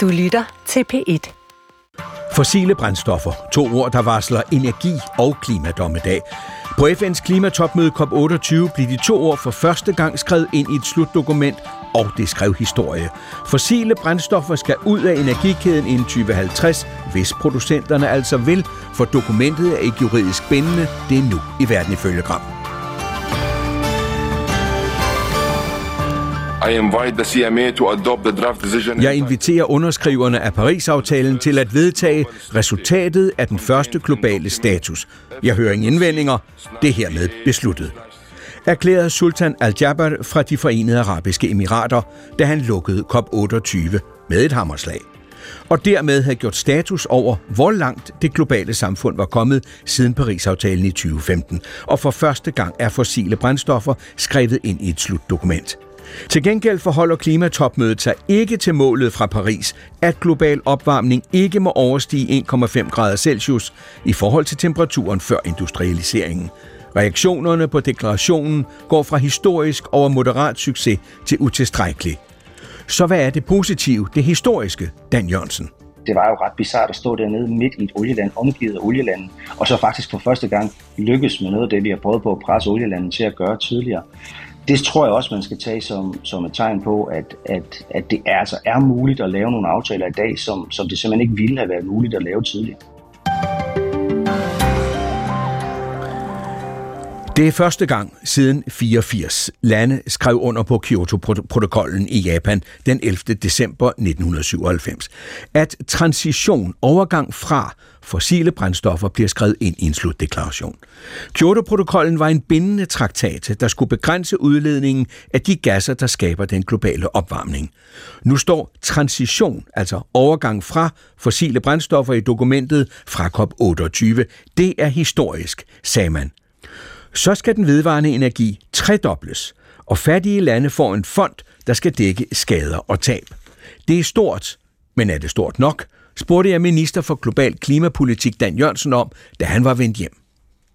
Du lytter til P1. Fossile brændstoffer. To ord, der varsler energi og klimadommedag. På FN's klimatopmøde COP28 blev de to ord for første gang skrevet ind i et slutdokument, og det skrev historie. Fossile brændstoffer skal ud af energikæden inden 2050, hvis producenterne altså vil, for dokumentet er ikke juridisk bindende. Det er nu i verden ifølge Gram. I invite the CMA to adopt the draft decision. Jeg inviterer underskriverne af Paris-aftalen til at vedtage resultatet af den første globale status. Jeg hører ingen indvendinger. Det er hermed besluttet. Erklærede Sultan Al-Jaber fra de forenede arabiske emirater, da han lukkede COP28 med et hammerslag. Og dermed havde gjort status over, hvor langt det globale samfund var kommet siden Paris-aftalen i 2015. Og for første gang er fossile brændstoffer skrevet ind i et slutdokument. Til gengæld forholder klimatopmødet sig ikke til målet fra Paris, at global opvarmning ikke må overstige 1,5 grader Celsius i forhold til temperaturen før industrialiseringen. Reaktionerne på deklarationen går fra historisk over moderat succes til utilstrækkelig. Så hvad er det positive, det historiske, Dan Jørgensen? det var jo ret bizart at stå dernede midt i et olieland, omgivet af olielandet, og så faktisk for første gang lykkes med noget af det, vi har prøvet på at presse olielandet til at gøre tidligere det tror jeg også, man skal tage som, som et tegn på, at, at, at det er, altså er muligt at lave nogle aftaler i dag, som, som det simpelthen ikke ville have været muligt at lave tidligere. Det er første gang siden 84 lande skrev under på Kyoto-protokollen i Japan den 11. december 1997, at transition, overgang fra fossile brændstoffer bliver skrevet ind i en slutdeklaration. Kyoto-protokollen var en bindende traktat, der skulle begrænse udledningen af de gasser, der skaber den globale opvarmning. Nu står transition, altså overgang fra fossile brændstoffer i dokumentet fra COP28. Det er historisk, sagde man så skal den vedvarende energi tredobles, og fattige lande får en fond, der skal dække skader og tab. Det er stort, men er det stort nok? spurgte jeg minister for global klimapolitik Dan Jørgensen om, da han var vendt hjem.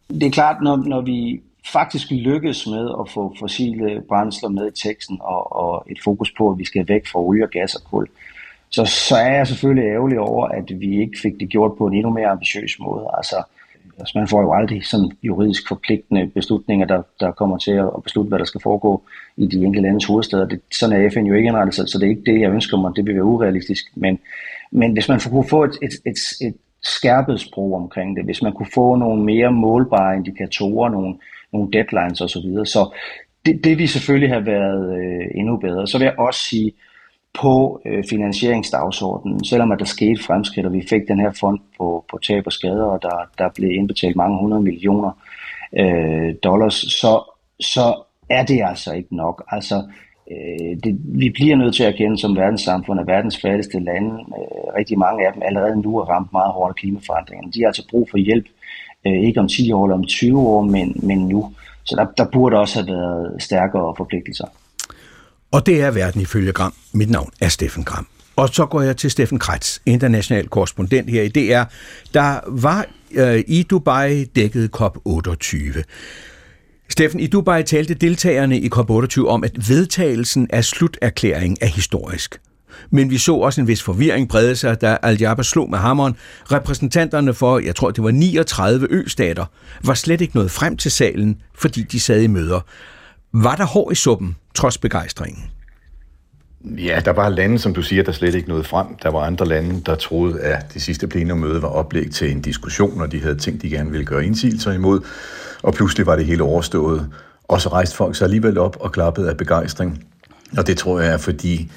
Det er klart, når, når vi faktisk lykkes med at få fossile brændsler med i teksten og, og et fokus på, at vi skal væk fra olie, gas og kul, så, så er jeg selvfølgelig ærgerlig over, at vi ikke fik det gjort på en endnu mere ambitiøs måde. Altså, altså man får jo aldrig sådan juridisk forpligtende beslutninger, der, der kommer til at beslutte, hvad der skal foregå i de enkelte landes hovedsteder. Det, sådan er FN jo ikke indrettet, så, så det er ikke det, jeg ønsker mig. Det vil være urealistisk. Men, men hvis man kunne få et, et, et, et skærpet sprog omkring det, hvis man kunne få nogle mere målbare indikatorer, nogle, nogle deadlines osv., så, videre, så det, det ville selvfølgelig have været øh, endnu bedre. Så vil jeg også sige, på øh, finansieringsdagsordenen, selvom at der skete fremskridt, og vi fik den her fond på, på tab og skader, og der, der blev indbetalt mange hundrede millioner øh, dollars, så, så er det altså ikke nok. Altså, øh, det, vi bliver nødt til at erkende som verdenssamfund, at verdens fattigste lande, øh, rigtig mange af dem allerede nu er ramt meget hårdt af klimaforandringerne. De har altså brug for hjælp, øh, ikke om 10 år eller om 20 år, men, men nu. Så der, der burde også have været stærkere forpligtelser. Og det er verden ifølge Gram. Mit navn er Steffen Gram. Og så går jeg til Steffen Kretz, international korrespondent her i DR, der var øh, i Dubai dækket COP28. Steffen, i Dubai talte deltagerne i COP28 om, at vedtagelsen af sluterklæringen er historisk. Men vi så også en vis forvirring brede sig, da Al-Jaber slog med hammeren. Repræsentanterne for, jeg tror det var 39 østater, var slet ikke nået frem til salen, fordi de sad i møder. Var der hår i suppen, trods begejstringen? Ja, der var lande, som du siger, der slet ikke nåede frem. Der var andre lande, der troede, at det sidste plenummøde var oplæg til en diskussion, og de havde tænkt, de gerne ville gøre indsigelser imod. Og pludselig var det hele overstået. Og så rejste folk sig alligevel op og klappede af begejstring. Og det tror jeg er, fordi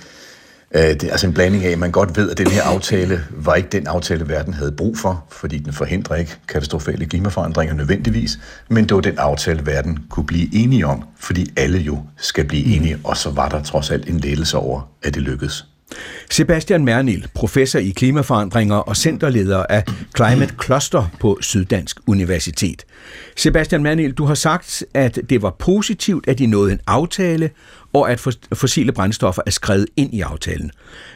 Øh, det er altså en blanding af, at man godt ved, at den her aftale var ikke den aftale, verden havde brug for, fordi den forhindrer ikke katastrofale klimaforandringer nødvendigvis, men det var den aftale, verden kunne blive enige om, fordi alle jo skal blive mm. enige, og så var der trods alt en lettelse over, at det lykkedes. Sebastian Mernil, professor i klimaforandringer og centerleder af Climate Cluster på Syddansk Universitet. Sebastian Mernil, du har sagt, at det var positivt, at de nåede en aftale, og at fossile brændstoffer er skrevet ind i aftalen.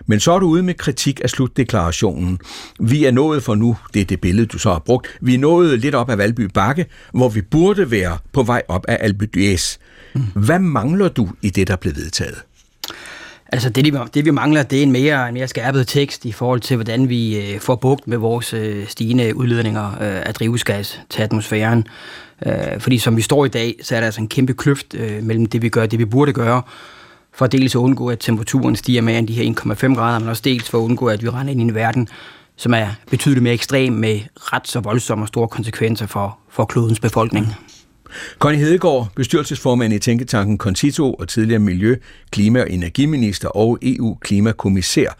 Men så er du ude med kritik af slutdeklarationen. Vi er nået for nu, det er det billede, du så har brugt, vi er nået lidt op af Valby Bakke, hvor vi burde være på vej op af Alpe d'Huez. Mm. Hvad mangler du i det, der blev vedtaget? Altså det, det vi mangler, det er en mere, en mere skærpet tekst i forhold til, hvordan vi øh, får bugt med vores øh, stigende udledninger øh, af drivhusgas til atmosfæren. Øh, fordi som vi står i dag, så er der altså en kæmpe kløft øh, mellem det, vi gør og det, vi burde gøre, for dels at undgå, at temperaturen stiger mere end de her 1,5 grader, men også dels for at undgå, at vi render ind i en verden, som er betydeligt mere ekstrem med ret så voldsomme og store konsekvenser for, for klodens befolkning. Connie Hedegaard, bestyrelsesformand i Tænketanken Concito og tidligere Miljø-, Klima- og Energiminister og EU-klimakommissær.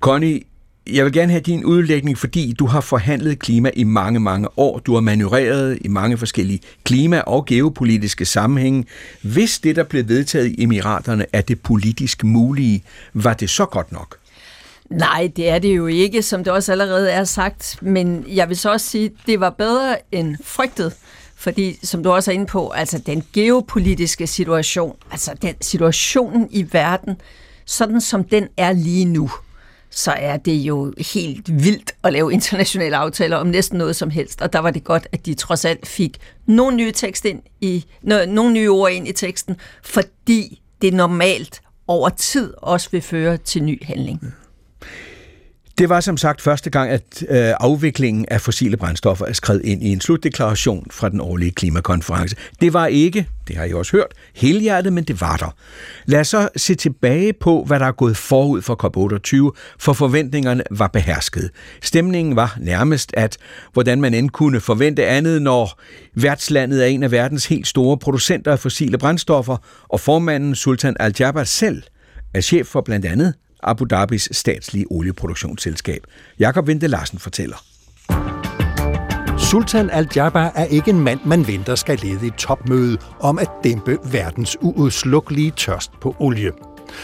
Connie, jeg vil gerne have din udlægning, fordi du har forhandlet klima i mange, mange år. Du har manøvreret i mange forskellige klima- og geopolitiske sammenhænge. Hvis det, der blev vedtaget i Emiraterne, er det politisk mulige, var det så godt nok? Nej, det er det jo ikke, som det også allerede er sagt. Men jeg vil så også sige, det var bedre end frygtet. Fordi, som du også er inde på, altså den geopolitiske situation, altså den situationen i verden, sådan som den er lige nu, så er det jo helt vildt at lave internationale aftaler om næsten noget som helst. Og der var det godt, at de trods alt fik nogle nye tekst ind i, nogle nye ord ind i teksten, fordi det normalt over tid også vil føre til ny handling. Mm. Det var som sagt første gang, at øh, afviklingen af fossile brændstoffer er skrevet ind i en slutdeklaration fra den årlige klimakonference. Det var ikke, det har I også hørt, helhjertet, men det var der. Lad os så se tilbage på, hvad der er gået forud for COP28, for forventningerne var behersket. Stemningen var nærmest, at hvordan man end kunne forvente andet, når værtslandet er en af verdens helt store producenter af fossile brændstoffer, og formanden Sultan Al-Jaber selv er chef for blandt andet Abu Dhabis statslige olieproduktionsselskab. Jakob Vente Larsen fortæller. Sultan Al-Jaber er ikke en mand, man venter skal lede et topmøde om at dæmpe verdens uudslukkelige tørst på olie.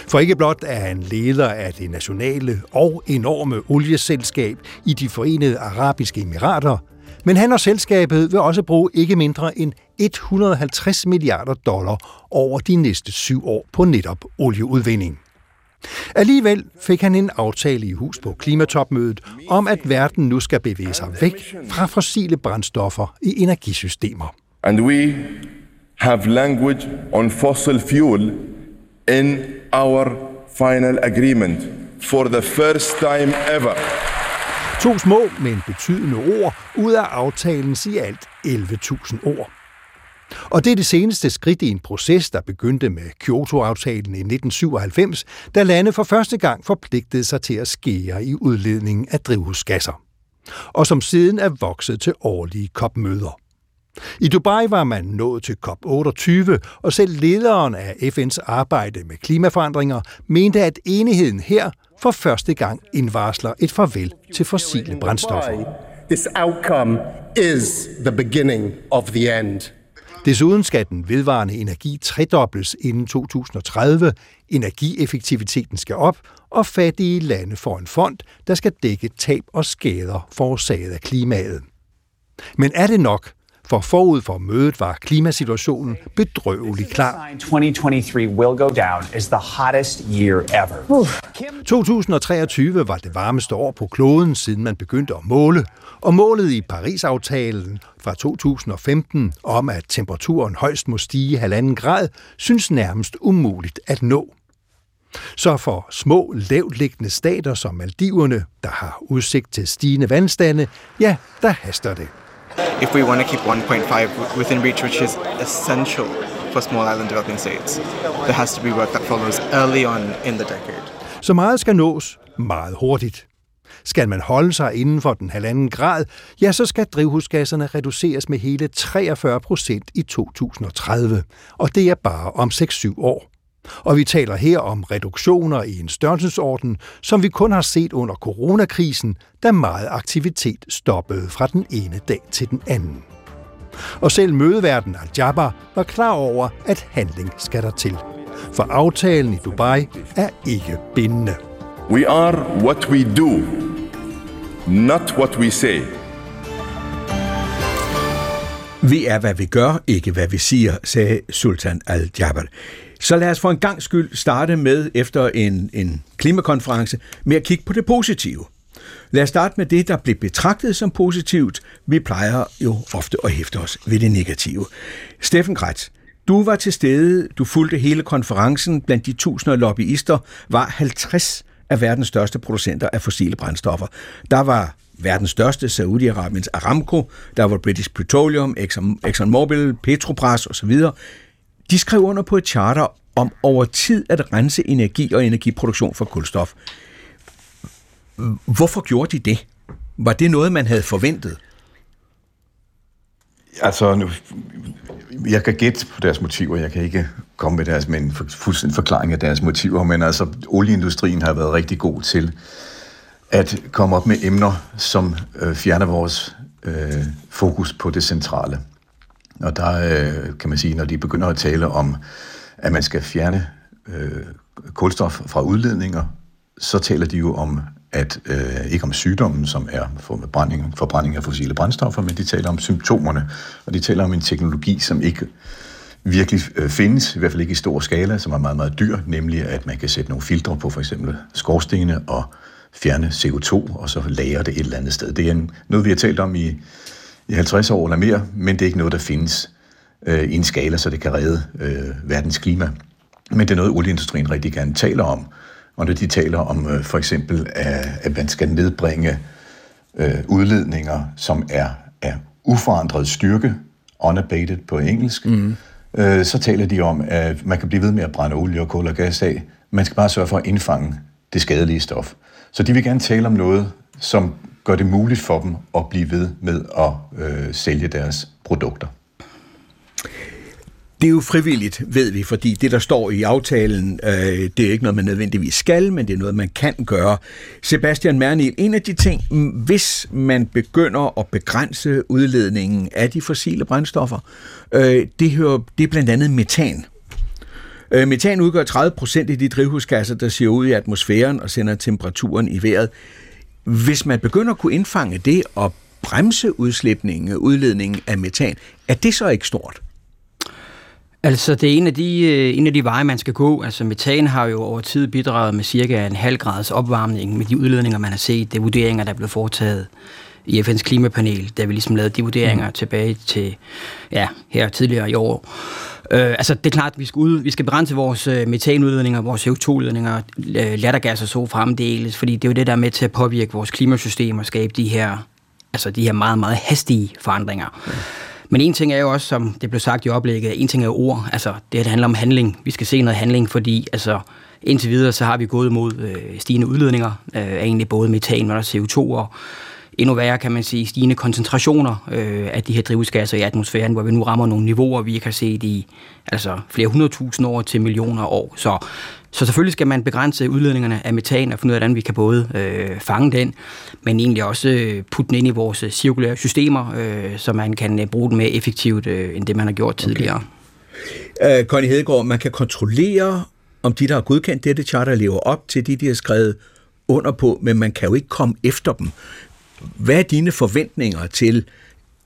For ikke blot er han leder af det nationale og enorme olieselskab i de forenede arabiske emirater, men han og selskabet vil også bruge ikke mindre end 150 milliarder dollar over de næste syv år på netop olieudvinding. Alligevel fik han en aftale i hus på klimatopmødet om, at verden nu skal bevæge sig væk fra fossile brændstoffer i energisystemer. And we have language on fossil fuel in our final agreement for the first time ever. To små, men betydende ord ud af aftalens i alt 11.000 ord. Og det er det seneste skridt i en proces, der begyndte med Kyoto-aftalen i 1997, da lande for første gang forpligtede sig til at skære i udledningen af drivhusgasser. Og som siden er vokset til årlige COP-møder. I Dubai var man nået til COP28, og selv lederen af FN's arbejde med klimaforandringer mente, at enigheden her for første gang indvarsler et farvel til fossile brændstoffer. This outcome is the beginning of the end. Desuden skal den vedvarende energi tredobles inden 2030, energieffektiviteten skal op, og fattige lande får en fond, der skal dække tab og skader forårsaget af klimaet. Men er det nok? For forud for mødet var klimasituationen bedrøvelig klar. 2023 will go down as the hottest year ever. 2023 var det varmeste år på kloden, siden man begyndte at måle, og målet i Paris-aftalen fra 2015 om, at temperaturen højst må stige halvanden grad, synes nærmest umuligt at nå. Så for små, lavtliggende stater som Maldiverne, der har udsigt til stigende vandstande, ja, der haster det. If we want to keep 1.5 within reach, which is essential for small island developing states, there has to be work that follows early on in the decade. Så meget skal nås meget hurtigt. Skal man holde sig inden for den halvanden grad, ja, så skal drivhusgasserne reduceres med hele 43 procent i 2030, og det er bare om 6-7 år. Og vi taler her om reduktioner i en størrelsesorden, som vi kun har set under coronakrisen, da meget aktivitet stoppede fra den ene dag til den anden. Og selv mødeverden Al-Jabbar var klar over, at handling skal der til. For aftalen i Dubai er ikke bindende. We are what we do, not what we say. Vi er, hvad vi gør, ikke hvad vi siger, sagde Sultan al-Jabbar. Så lad os for en gang skyld starte med, efter en, en klimakonference, med at kigge på det positive. Lad os starte med det, der blev betragtet som positivt. Vi plejer jo ofte at hæfte os ved det negative. Steffen Kretz, Du var til stede, du fulgte hele konferencen. Blandt de tusinder af lobbyister var 50 af verdens største producenter af fossile brændstoffer. Der var verdens største, Saudi-Arabiens Aramco, der var British Petroleum, Exxon, ExxonMobil, Petrobras osv. De skrev under på et charter om over tid at rense energi og energiproduktion for kulstof. Hvorfor gjorde de det? Var det noget, man havde forventet? Altså, nu, jeg kan gætte på deres motiver. Jeg kan ikke komme med deres, med en fuldstændig forklaring af deres motiver, men altså, olieindustrien har været rigtig god til at komme op med emner, som øh, fjerner vores øh, fokus på det centrale. Og der øh, kan man sige, når de begynder at tale om, at man skal fjerne øh, kulstof fra udledninger, så taler de jo om at øh, ikke om sygdommen, som er forbrænding, forbrænding af fossile brændstoffer, men de taler om symptomerne, og de taler om en teknologi, som ikke virkelig øh, findes, i hvert fald ikke i stor skala, som er meget, meget dyr, nemlig at man kan sætte nogle filtre på for eksempel skorstene og fjerne CO2, og så lagre det et eller andet sted. Det er en, noget, vi har talt om i, i 50 år eller mere, men det er ikke noget, der findes øh, i en skala, så det kan redde øh, verdens klima. Men det er noget, olieindustrien rigtig gerne taler om, og når de taler om øh, for eksempel, at, at man skal nedbringe øh, udledninger, som er af uforandret styrke, unabated på engelsk, mm. øh, så taler de om, at man kan blive ved med at brænde olie og kul og gas af. Man skal bare sørge for at indfange det skadelige stof. Så de vil gerne tale om noget, som gør det muligt for dem at blive ved med at øh, sælge deres produkter. Det er jo frivilligt, ved vi, fordi det, der står i aftalen, øh, det er ikke noget, man nødvendigvis skal, men det er noget, man kan gøre. Sebastian Mernil, en af de ting, hvis man begynder at begrænse udledningen af de fossile brændstoffer, øh, det, hører, det er blandt andet metan. Øh, metan udgør 30 procent af de drivhusgasser, der ser ud i atmosfæren og sender temperaturen i vejret. Hvis man begynder at kunne indfange det og bremse udslipningen, udledningen af metan, er det så ikke stort? Altså, det er en af, de, øh, en af de veje, man skal gå. Altså, metan har jo over tid bidraget med cirka en halv grads opvarmning med de udledninger, man har set. Det vurderinger, der er blevet foretaget i FN's klimapanel, da vi ligesom lavede de vurderinger mm. tilbage til, ja, her tidligere i år. Øh, altså, det er klart, at vi skal, ud, vi skal begrænse vores øh, metanudledninger, vores CO2-udledninger, øh, lattergas og så fremdeles, fordi det er jo det, der er med til at påvirke vores klimasystem og skabe de her, altså de her meget, meget hastige forandringer. Mm. Men en ting er jo også, som det blev sagt i oplægget, en ting er ord, altså det, handler om handling. Vi skal se noget handling, fordi altså, indtil videre, så har vi gået mod øh, stigende udledninger øh, af egentlig både metan og CO2, og endnu værre kan man sige stigende koncentrationer øh, af de her drivhusgasser i atmosfæren, hvor vi nu rammer nogle niveauer, vi ikke har set i altså flere hundredtusind år til millioner år. Så så selvfølgelig skal man begrænse udledningerne af metan og finde ud af, hvordan vi kan både øh, fange den, men egentlig også øh, putte den ind i vores cirkulære systemer, øh, så man kan øh, bruge den mere effektivt, øh, end det man har gjort tidligere. Okay. Uh, Connie Hedegaard, man kan kontrollere, om de, der har godkendt dette charter, lever op til de, de har skrevet under på, men man kan jo ikke komme efter dem. Hvad er dine forventninger til,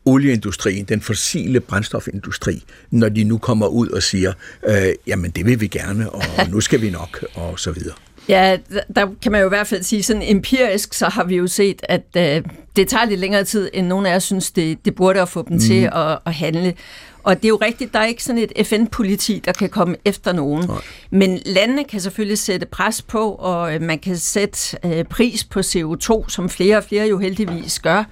olieindustrien, den fossile brændstofindustri, når de nu kommer ud og siger, øh, jamen det vil vi gerne, og nu skal vi nok, og så videre. Ja, der kan man jo i hvert fald sige, sådan empirisk, så har vi jo set, at øh, det tager lidt længere tid, end nogen af os synes, det, det burde at få dem mm. til at, at handle. Og det er jo rigtigt, der er ikke sådan et FN-politi, der kan komme efter nogen. Nej. Men landene kan selvfølgelig sætte pres på, og øh, man kan sætte øh, pris på CO2, som flere og flere jo heldigvis gør.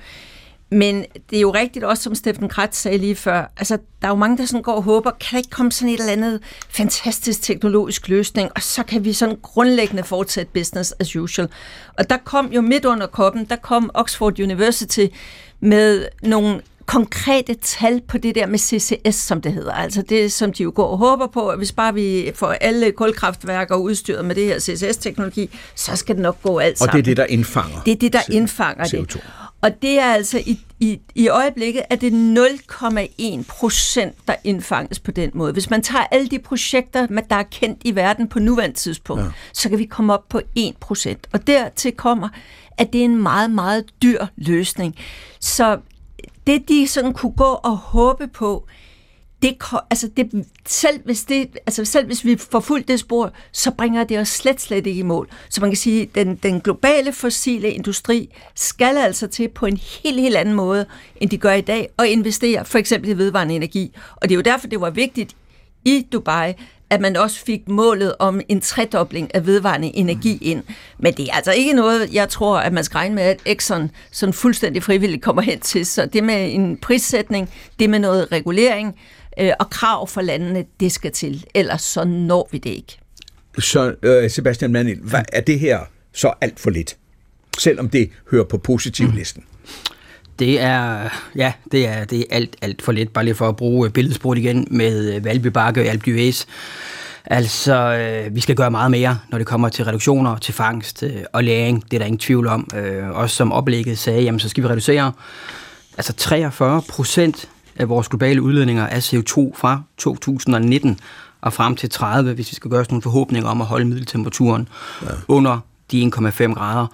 Men det er jo rigtigt også, som Steffen Kratz sagde lige før, altså der er jo mange, der sådan går og håber, kan der ikke komme sådan et eller andet fantastisk teknologisk løsning, og så kan vi sådan grundlæggende fortsætte business as usual. Og der kom jo midt under koppen, der kom Oxford University med nogle konkrete tal på det der med CCS, som det hedder. Altså det, som de jo går og håber på, at hvis bare vi får alle kulkraftværker udstyret med det her CCS-teknologi, så skal det nok gå alt sammen. Og det er det, der indfanger Det er det, der indfanger CO2. det. Og det er altså i, i, i øjeblikket, at det 0,1 procent, der indfanges på den måde. Hvis man tager alle de projekter, der er kendt i verden på nuværende tidspunkt, ja. så kan vi komme op på 1 procent. Og dertil kommer, at det er en meget, meget dyr løsning. Så det, de sådan kunne gå og håbe på, det, altså det, selv, hvis det, altså selv hvis vi får fuldt det spor, så bringer det os slet, slet ikke i mål. Så man kan sige, at den, den globale fossile industri skal altså til på en helt, helt anden måde, end de gør i dag, og investere for eksempel i vedvarende energi. Og det er jo derfor, det var vigtigt i Dubai, at man også fik målet om en tredobling af vedvarende energi ind. Men det er altså ikke noget, jeg tror, at man skal regne med, at Exxon sådan fuldstændig frivilligt kommer hen til. Så det med en prissætning, det med noget regulering øh, og krav for landene, det skal til. Ellers så når vi det ikke. Så øh, Sebastian Manil, hvad er det her så alt for lidt? Selvom det hører på positivlisten. Det er, ja, det er, det er alt, alt for lidt. Bare lige for at bruge billedsprog igen med øh, Valby Bakke og d'Huez. Altså, øh, vi skal gøre meget mere, når det kommer til reduktioner, til fangst øh, og læring. Det er der ingen tvivl om. Øh, også som oplægget sagde, jamen, så skal vi reducere altså 43 procent af vores globale udledninger af CO2 fra 2019 og frem til 30, hvis vi skal gøre os nogle forhåbninger om at holde middeltemperaturen ja. under de 1,5 grader.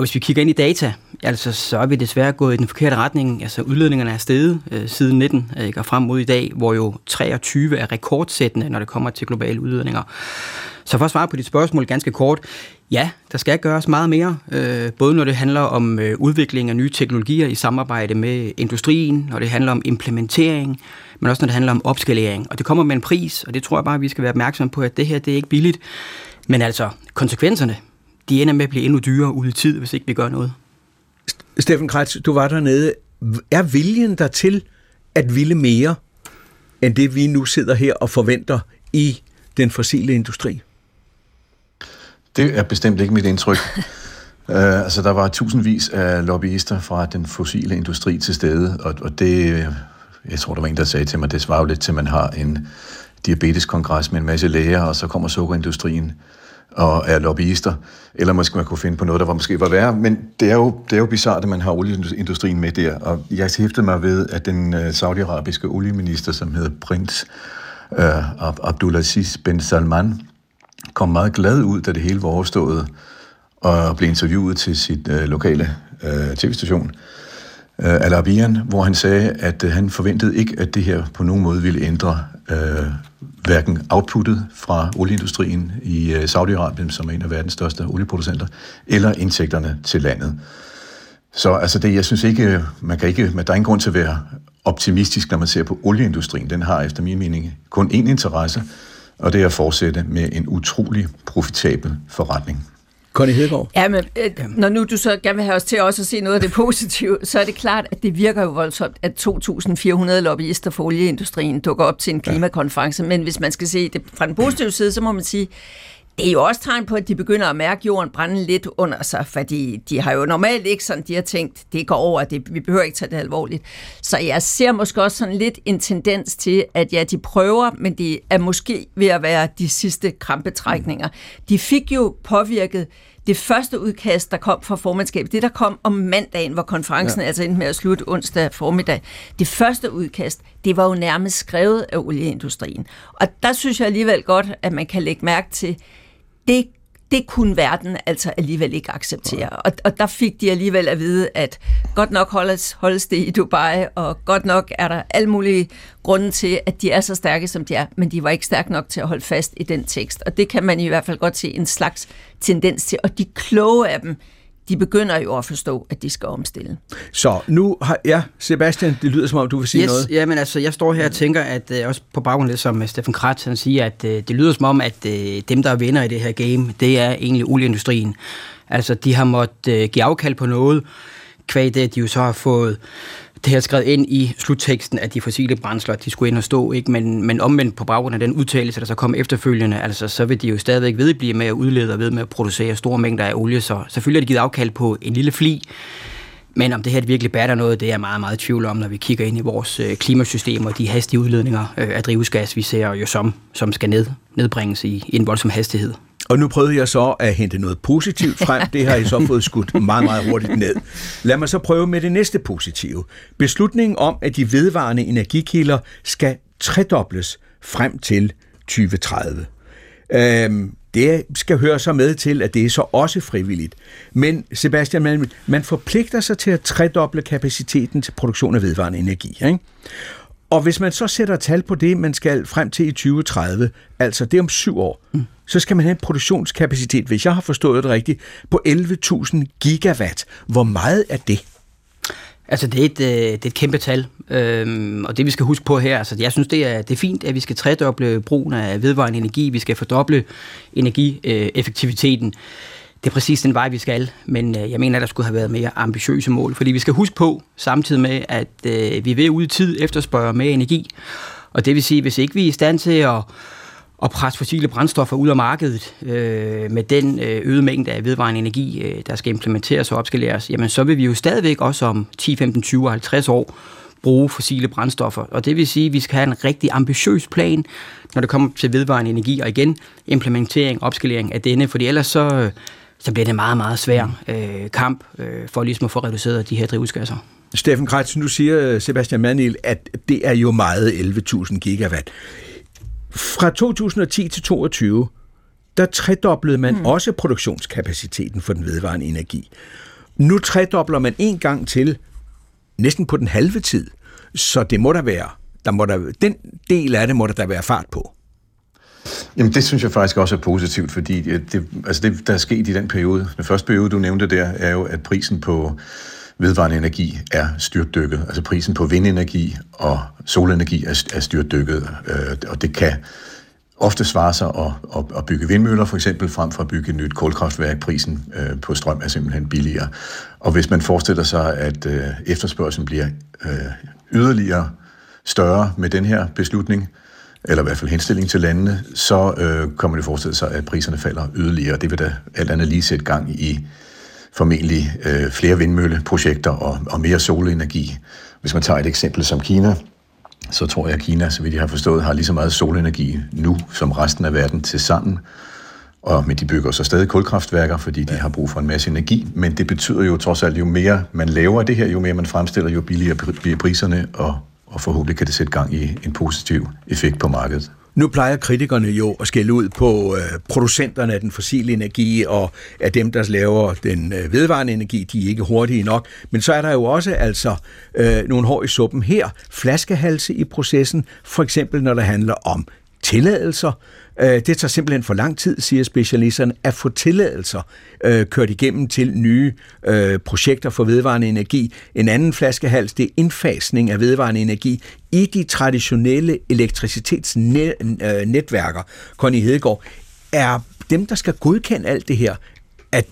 Og hvis vi kigger ind i data, altså, så er vi desværre gået i den forkerte retning. Altså udledningerne er steget øh, siden 19 øh, og frem mod i dag, hvor jo 23 er rekordsættende, når det kommer til globale udledninger. Så for at svare på dit spørgsmål ganske kort, ja, der skal gøres meget mere, øh, både når det handler om øh, udvikling af nye teknologier i samarbejde med industrien, når det handler om implementering, men også når det handler om opskalering. Og det kommer med en pris, og det tror jeg bare, vi skal være opmærksomme på, at det her det er ikke billigt. Men altså, konsekvenserne, de ender med at blive endnu dyrere ude i tid, hvis ikke vi gør noget. Steffen Kretz, du var dernede. Er viljen der til at ville mere, end det vi nu sidder her og forventer i den fossile industri? Det er bestemt ikke mit indtryk. uh, altså, der var tusindvis af lobbyister fra den fossile industri til stede, og, og det, jeg tror, der var en, der sagde til mig, det svarer jo lidt til, at man har en diabeteskongres med en masse læger, og så kommer sukkerindustrien og er lobbyister, eller måske man kunne finde på noget, der var måske var værre, men det er jo, det er jo bizarrt, at man har olieindustrien med der, og jeg hæftede mig ved, at den øh, saudiarabiske olieminister, som hedder Prins øh, Abdulaziz bin Salman, kom meget glad ud, da det hele var overstået, og blev interviewet til sit øh, lokale øh, tv-station, øh, Al Arabian, hvor han sagde, at øh, han forventede ikke, at det her på nogen måde ville ændre øh, hverken outputtet fra olieindustrien i øh, Saudi-Arabien, som er en af verdens største olieproducenter, eller indtægterne til landet. Så altså det, jeg synes ikke, øh, man kan ikke, men der er ingen grund til at være optimistisk, når man ser på olieindustrien. Den har efter min mening kun én interesse, og det er at fortsætte med en utrolig profitabel forretning. Connie Hedegaard? Ja, men øh, når nu du så gerne vil have os til også at se noget af det positive, så er det klart, at det virker jo voldsomt, at 2.400 lobbyister for olieindustrien dukker op til en klimakonference. Men hvis man skal se det fra den positive side, så må man sige, det er jo også tegn på, at de begynder at mærke jorden brænde lidt under sig, fordi de har jo normalt ikke sådan, de har tænkt, det går over, det, vi behøver ikke tage det alvorligt. Så jeg ser måske også sådan lidt en tendens til, at ja, de prøver, men de er måske ved at være de sidste krampetrækninger. De fik jo påvirket det første udkast, der kom fra formandskabet, det der kom om mandagen, hvor konferencen ja. altså endte med at slutte onsdag formiddag, det første udkast, det var jo nærmest skrevet af olieindustrien. Og der synes jeg alligevel godt, at man kan lægge mærke til, det, det kunne verden altså alligevel ikke acceptere. Og, og der fik de alligevel at vide, at godt nok holdes, holdes det i Dubai, og godt nok er der alle mulige grunde til, at de er så stærke, som de er, men de var ikke stærke nok til at holde fast i den tekst. Og det kan man i hvert fald godt se en slags tendens til. Og de kloge af dem, de begynder jo at forstå, at de skal omstille. Så nu har, ja, Sebastian, det lyder som om, du vil sige yes, noget. Ja, men altså, jeg står her og tænker, at øh, også på baggrund af det, som Steffen Kratz han siger, at øh, det lyder som om, at øh, dem, der vinder i det her game, det er egentlig olieindustrien. Altså, de har måttet øh, give afkald på noget, kvæg det, at de jo så har fået det her skrevet ind i slutteksten, at de fossile brændsler, de skulle ind og stå, ikke? Men, men omvendt på baggrund af den udtalelse, der så kom efterfølgende, altså så vil de jo stadigvæk vedblive med at udlede og ved med at producere store mængder af olie, så selvfølgelig har de givet afkald på en lille fli, men om det her virkelig batter noget, det er jeg meget, meget tvivl om, når vi kigger ind i vores øh, klimasystem og de hastige udledninger øh, af drivhusgas, vi ser jo som, som skal ned, nedbringes i, i en voldsom hastighed. Og nu prøvede jeg så at hente noget positivt frem. Det har jeg så fået skudt meget, meget hurtigt ned. Lad mig så prøve med det næste positive. Beslutningen om, at de vedvarende energikilder skal tredobles frem til 2030. Øhm, det skal høre sig med til, at det er så også frivilligt. Men Sebastian, man, man forpligter sig til at tredoble kapaciteten til produktion af vedvarende energi. Ikke? Og hvis man så sætter tal på det, man skal frem til i 2030, altså det om syv år, mm så skal man have en produktionskapacitet, hvis jeg har forstået det rigtigt, på 11.000 gigawatt. Hvor meget er det? Altså, det er et, øh, det er et kæmpe tal, øhm, og det vi skal huske på her, altså jeg synes, det er, det er fint, at vi skal tredoble brugen af vedvarende energi, vi skal fordoble energieffektiviteten. Det er præcis den vej, vi skal, men øh, jeg mener, at der skulle have været mere ambitiøse mål, fordi vi skal huske på, samtidig med, at øh, vi vil ud i tid efterspørge mere energi, og det vil sige, hvis ikke vi er i stand til at at presse fossile brændstoffer ud af markedet øh, med den øh, øgede mængde af vedvarende energi, øh, der skal implementeres og opskaleres, jamen så vil vi jo stadigvæk også om 10, 15, 20 50 år bruge fossile brændstoffer. Og det vil sige, at vi skal have en rigtig ambitiøs plan, når det kommer til vedvarende energi, og igen implementering, opskalering af denne, fordi ellers så, øh, så bliver det meget, meget svær øh, kamp øh, for ligesom at få reduceret de her drivhusgasser. Steffen Kretsen, du siger øh, Sebastian Manil, at det er jo meget 11.000 gigawatt. Fra 2010 til 2022, der tredoblede man mm. også produktionskapaciteten for den vedvarende energi. Nu tredobler man en gang til, næsten på den halve tid. Så det må der være, der må der, den del af det må der da være fart på. Jamen det synes jeg faktisk også er positivt, fordi det, altså det, der er sket i den periode, den første periode, du nævnte der, er jo, at prisen på vedvarende energi er styrtdykket. Altså prisen på vindenergi og solenergi er, er styrtdykket, øh, og det kan ofte svare sig at, at, at bygge vindmøller for eksempel, frem for at bygge et nyt kulkraftværk. Prisen øh, på strøm er simpelthen billigere. Og hvis man forestiller sig, at øh, efterspørgselen bliver øh, yderligere større med den her beslutning, eller i hvert fald henstilling til landene, så øh, kommer det forestille sig, at priserne falder yderligere. Det vil da alt andet lige sætte gang i formentlig øh, flere vindmølleprojekter og, og mere solenergi. Hvis man tager et eksempel som Kina, så tror jeg, at Kina, så vidt jeg har forstået, har lige så meget solenergi nu som resten af verden til sammen. Og, men de bygger så stadig kulkraftværker, fordi de har brug for en masse energi. Men det betyder jo trods alt, jo mere man laver det her, jo mere man fremstiller, jo billigere bliver priserne, og, og forhåbentlig kan det sætte gang i en positiv effekt på markedet. Nu plejer kritikerne jo at skælde ud på øh, producenterne af den fossile energi og at dem, der laver den øh, vedvarende energi, de er ikke hurtige nok. Men så er der jo også altså øh, nogle hår i suppen her, flaskehalse i processen, for eksempel når det handler om tilladelser. Øh, det tager simpelthen for lang tid, siger specialisterne, at få tilladelser øh, kørt igennem til nye øh, projekter for vedvarende energi. En anden flaskehals, det er indfasning af vedvarende energi i de traditionelle elektricitetsnetværker. Øh, Connie Hedegaard, er dem, der skal godkende alt det her, at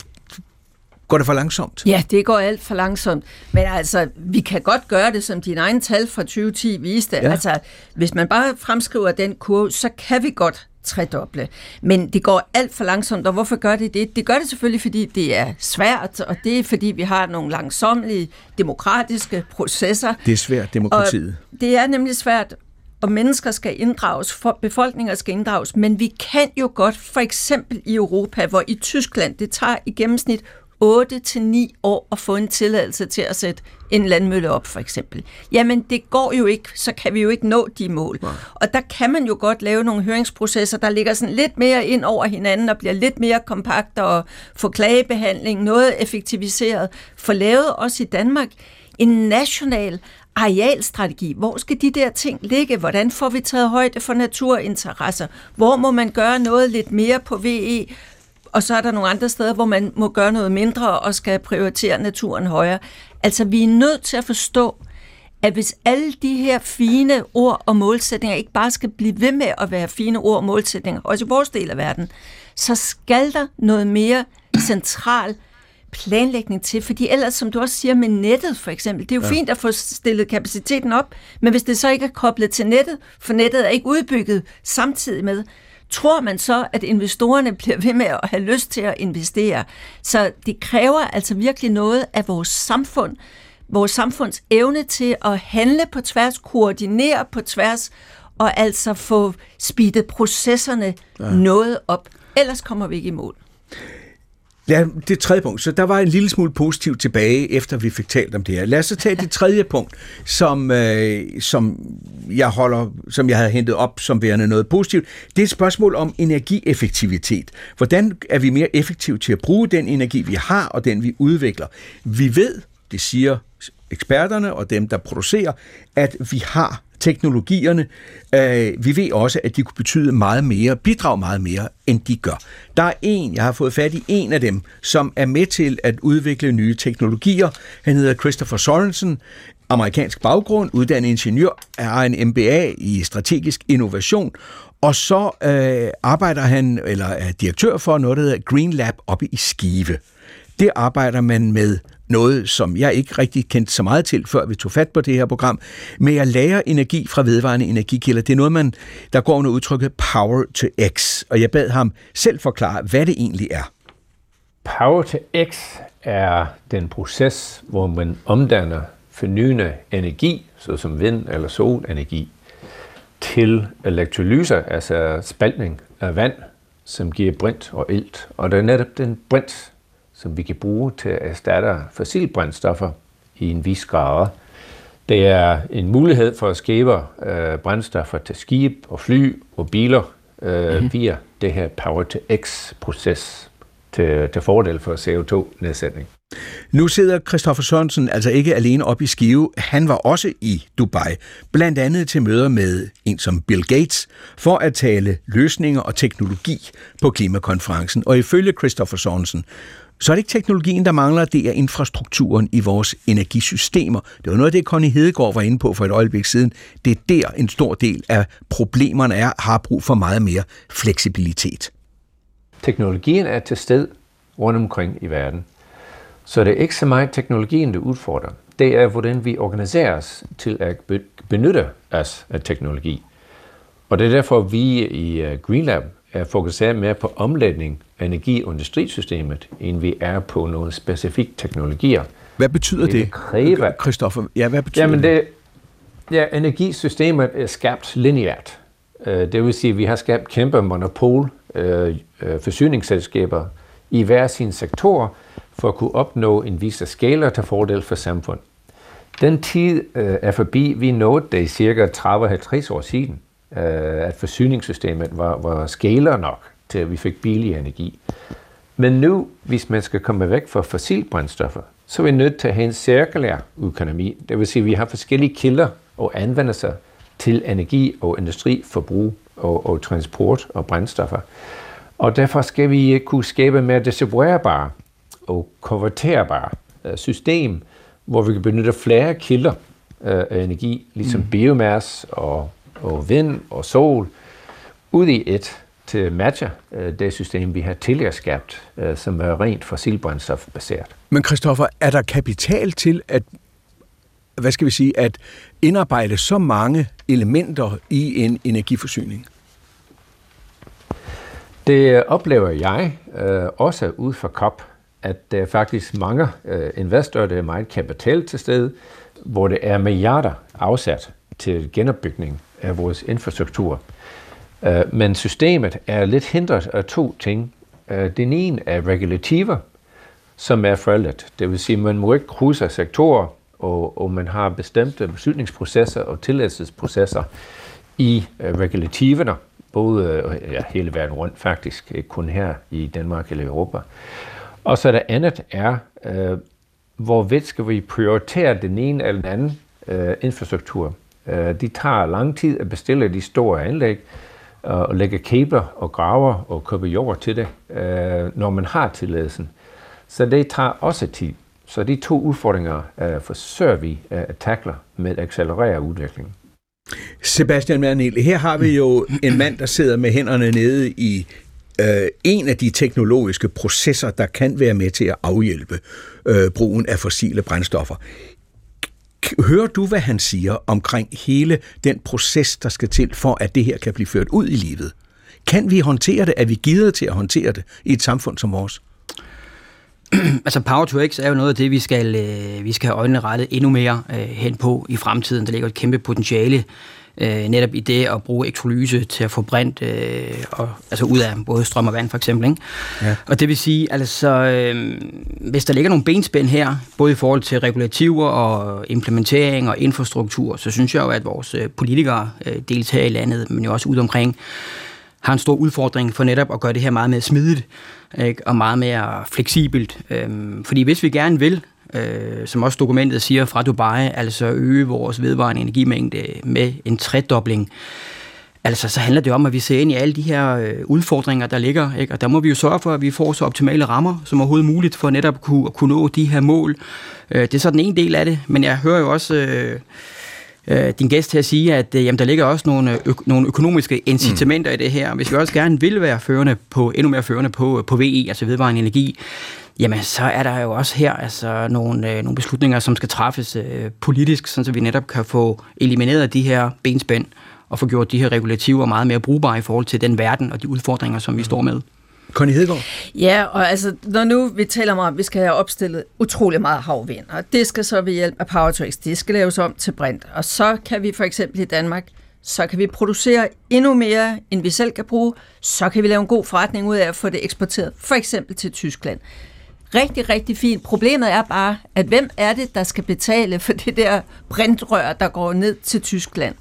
Går det for langsomt? Ja, det går alt for langsomt. Men altså, vi kan godt gøre det, som dine egne tal fra 2010 viste. Ja. Altså, hvis man bare fremskriver den kurve, så kan vi godt tredoble. Men det går alt for langsomt, og hvorfor gør det det? Det gør det selvfølgelig, fordi det er svært, og det er fordi, vi har nogle langsomlige demokratiske processer. Det er svært, demokratiet. Og det er nemlig svært, og mennesker skal inddrages, for befolkninger skal inddrages, men vi kan jo godt, for eksempel i Europa, hvor i Tyskland, det tager i gennemsnit 8 til 9 år at få en tilladelse til at sætte en landmølle op, for eksempel. Jamen, det går jo ikke, så kan vi jo ikke nå de mål. Nej. Og der kan man jo godt lave nogle høringsprocesser, der ligger sådan lidt mere ind over hinanden og bliver lidt mere kompakte og få klagebehandling, noget effektiviseret. For lavet også i Danmark en national arealstrategi. Hvor skal de der ting ligge? Hvordan får vi taget højde for naturinteresser? Hvor må man gøre noget lidt mere på VE? Og så er der nogle andre steder, hvor man må gøre noget mindre og skal prioritere naturen højere. Altså, vi er nødt til at forstå, at hvis alle de her fine ord og målsætninger ikke bare skal blive ved med at være fine ord og målsætninger, også i vores del af verden, så skal der noget mere central planlægning til, fordi ellers, som du også siger med nettet for eksempel, det er jo ja. fint at få stillet kapaciteten op, men hvis det så ikke er koblet til nettet, for nettet er ikke udbygget samtidig med, tror man så, at investorerne bliver ved med at have lyst til at investere. Så det kræver altså virkelig noget af vores samfund, vores samfunds evne til at handle på tværs, koordinere på tværs, og altså få speedet processerne ja. noget op. Ellers kommer vi ikke i mål. Ja, det tredje punkt. Så der var en lille smule positivt tilbage, efter vi fik talt om det her. Lad os så tage det tredje punkt, som, øh, som jeg holder, som jeg havde hentet op som værende noget positivt. Det er et spørgsmål om energieffektivitet. Hvordan er vi mere effektive til at bruge den energi, vi har, og den vi udvikler? Vi ved, det siger eksperterne og dem, der producerer, at vi har teknologierne. Øh, vi ved også, at de kunne betyde meget mere, bidrage meget mere, end de gør. Der er en, jeg har fået fat i en af dem, som er med til at udvikle nye teknologier. Han hedder Christopher Sorensen, amerikansk baggrund, uddannet ingeniør, har en MBA i strategisk innovation, og så øh, arbejder han, eller er direktør for noget, der hedder Green Lab oppe i Skive. Det arbejder man med noget, som jeg ikke rigtig kendte så meget til, før vi tog fat på det her program, med at lære energi fra vedvarende energikilder. Det er noget, man, der går under udtrykket power to x, og jeg bad ham selv forklare, hvad det egentlig er. Power to x er den proces, hvor man omdanner fornyende energi, såsom vind- eller solenergi, til elektrolyser, altså spaltning af vand, som giver brint og ilt. Og det er netop den brint, som vi kan bruge til at erstatte fossilbrændstoffer i en vis grad. Det er en mulighed for at skabe øh, brændstoffer til skib og fly og biler øh, mm-hmm. via det her Power-to-X-proces til, til fordel for CO2-nedsætning. Nu sidder Christoffer Sørensen altså ikke alene op i Skive. Han var også i Dubai, blandt andet til møder med en som Bill Gates, for at tale løsninger og teknologi på klimakonferencen. Og ifølge Christoffer Sørensen, så er det ikke teknologien, der mangler, det er infrastrukturen i vores energisystemer. Det var noget af det, Connie Hedegaard var inde på for et øjeblik siden. Det er der en stor del af problemerne er, har brug for meget mere fleksibilitet. Teknologien er til sted rundt omkring i verden. Så det er ikke så meget teknologien, der udfordrer. Det er, hvordan vi organiserer os til at benytte os af teknologi. Og det er derfor, vi i øh, Greenlab er fokuseret mere på omlægning af energi- og industrisystemet, end vi er på nogle specifikke teknologier. Hvad betyder det, det kræver, Christoffer? Ja, hvad betyder Jamen det? Ja, energisystemet er skabt lineært. Øh, det vil sige, at vi har skabt kæmpe monopol, øh, forsyningsselskaber i hver sin sektor, for at kunne opnå en vis skaler til fordel for samfund. Den tid øh, er forbi. Vi nåede det i cirka 30-50 år siden, øh, at forsyningssystemet var, var skaler nok til, at vi fik billig energi. Men nu, hvis man skal komme væk fra fossilbrændstoffer, så er vi nødt til at have en cirkulær økonomi. Det vil sige, at vi har forskellige kilder og anvendelser til energi og industri, forbrug og, og transport og brændstoffer. Og derfor skal vi øh, kunne skabe mere distribuerbare og konverterbare øh, system, hvor vi kan benytte flere kilder øh, af energi, ligesom mm. biomasse og, og vind og sol, ud i et til at matche øh, det system, vi har tidligere skabt, som er rent fossilbrændstofbaseret. Men Christoffer, er der kapital til at hvad skal vi sige, at indarbejde så mange elementer i en energiforsyning? Det oplever jeg øh, også ud fra COP, at der er faktisk mange øh, investorer, der er meget kapital til stede, hvor det er milliarder afsat til genopbygning af vores infrastruktur. Øh, men systemet er lidt hindret af to ting. Øh, den ene er regulativer, som er forældet. Det vil sige, at man må ikke krydse sektorer, og, og man har bestemte beslutningsprocesser og tilladelsesprocesser i øh, regulativerne, både øh, ja, hele verden rundt faktisk, ikke kun her i Danmark eller Europa. Og så det andet er, øh, hvorvidt skal vi prioritere den ene eller den anden øh, infrastruktur. Øh, de tager lang tid at bestille de store anlæg, øh, og lægge kabler og graver og købe jord til det, øh, når man har tilladelsen. Så det tager også tid. Så de to udfordringer øh, forsøger vi øh, at takle med at accelerere udviklingen. Sebastian Mernil, her har vi jo en mand, der sidder med hænderne nede i øh, en af de teknologiske processer, der kan være med til at afhjælpe øh, brugen af fossile brændstoffer. Hører du, hvad han siger omkring hele den proces, der skal til for, at det her kan blive ført ud i livet? Kan vi håndtere det? Er vi givet til at håndtere det i et samfund som vores? altså Power to X er jo noget af det, vi skal, øh, vi skal have øjnene rettet endnu mere øh, hen på i fremtiden. Der ligger et kæmpe potentiale øh, netop i det at bruge elektrolyse til at få brint øh, og, altså ud af både strøm og vand for eksempel. Ikke? Ja. Og det vil sige, altså, øh, hvis der ligger nogle benspænd her, både i forhold til regulativer og implementering og infrastruktur, så synes jeg jo, at vores øh, politikere, øh, dels her i landet, men jo også ude omkring, har en stor udfordring for netop at gøre det her meget mere smidigt ikke? og meget mere fleksibelt. Øhm, fordi hvis vi gerne vil øh, som også dokumentet siger fra Dubai, altså øge vores vedvarende energimængde med en tredobling. Altså, så handler det om, at vi ser ind i alle de her øh, udfordringer, der ligger, ikke? og der må vi jo sørge for, at vi får så optimale rammer som overhovedet muligt, for netop at kunne, at kunne nå de her mål. Øh, det er så den ene del af det, men jeg hører jo også... Øh, øh, din gæst at sige, at øh, jamen, der ligger også nogle, ø- nogle økonomiske incitamenter mm. i det her. Hvis vi også gerne vil være førende på, endnu mere førende på, på VE, altså vedvarende energi, jamen så er der jo også her altså, nogle, øh, nogle beslutninger, som skal træffes øh, politisk, så vi netop kan få elimineret de her benspænd og få gjort de her regulativer meget mere brugbare i forhold til den verden og de udfordringer, som vi står med. Connie Hedegaard? Ja, og altså, når nu vi taler om, at vi skal have opstillet utrolig meget havvind, og det skal så ved hjælp af Powertrax, det skal laves om til brint, og så kan vi for eksempel i Danmark, så kan vi producere endnu mere, end vi selv kan bruge, så kan vi lave en god forretning ud af at få det eksporteret, for eksempel til Tyskland. Rigtig, rigtig fint. Problemet er bare, at hvem er det, der skal betale for det der brintrør, der går ned til Tyskland?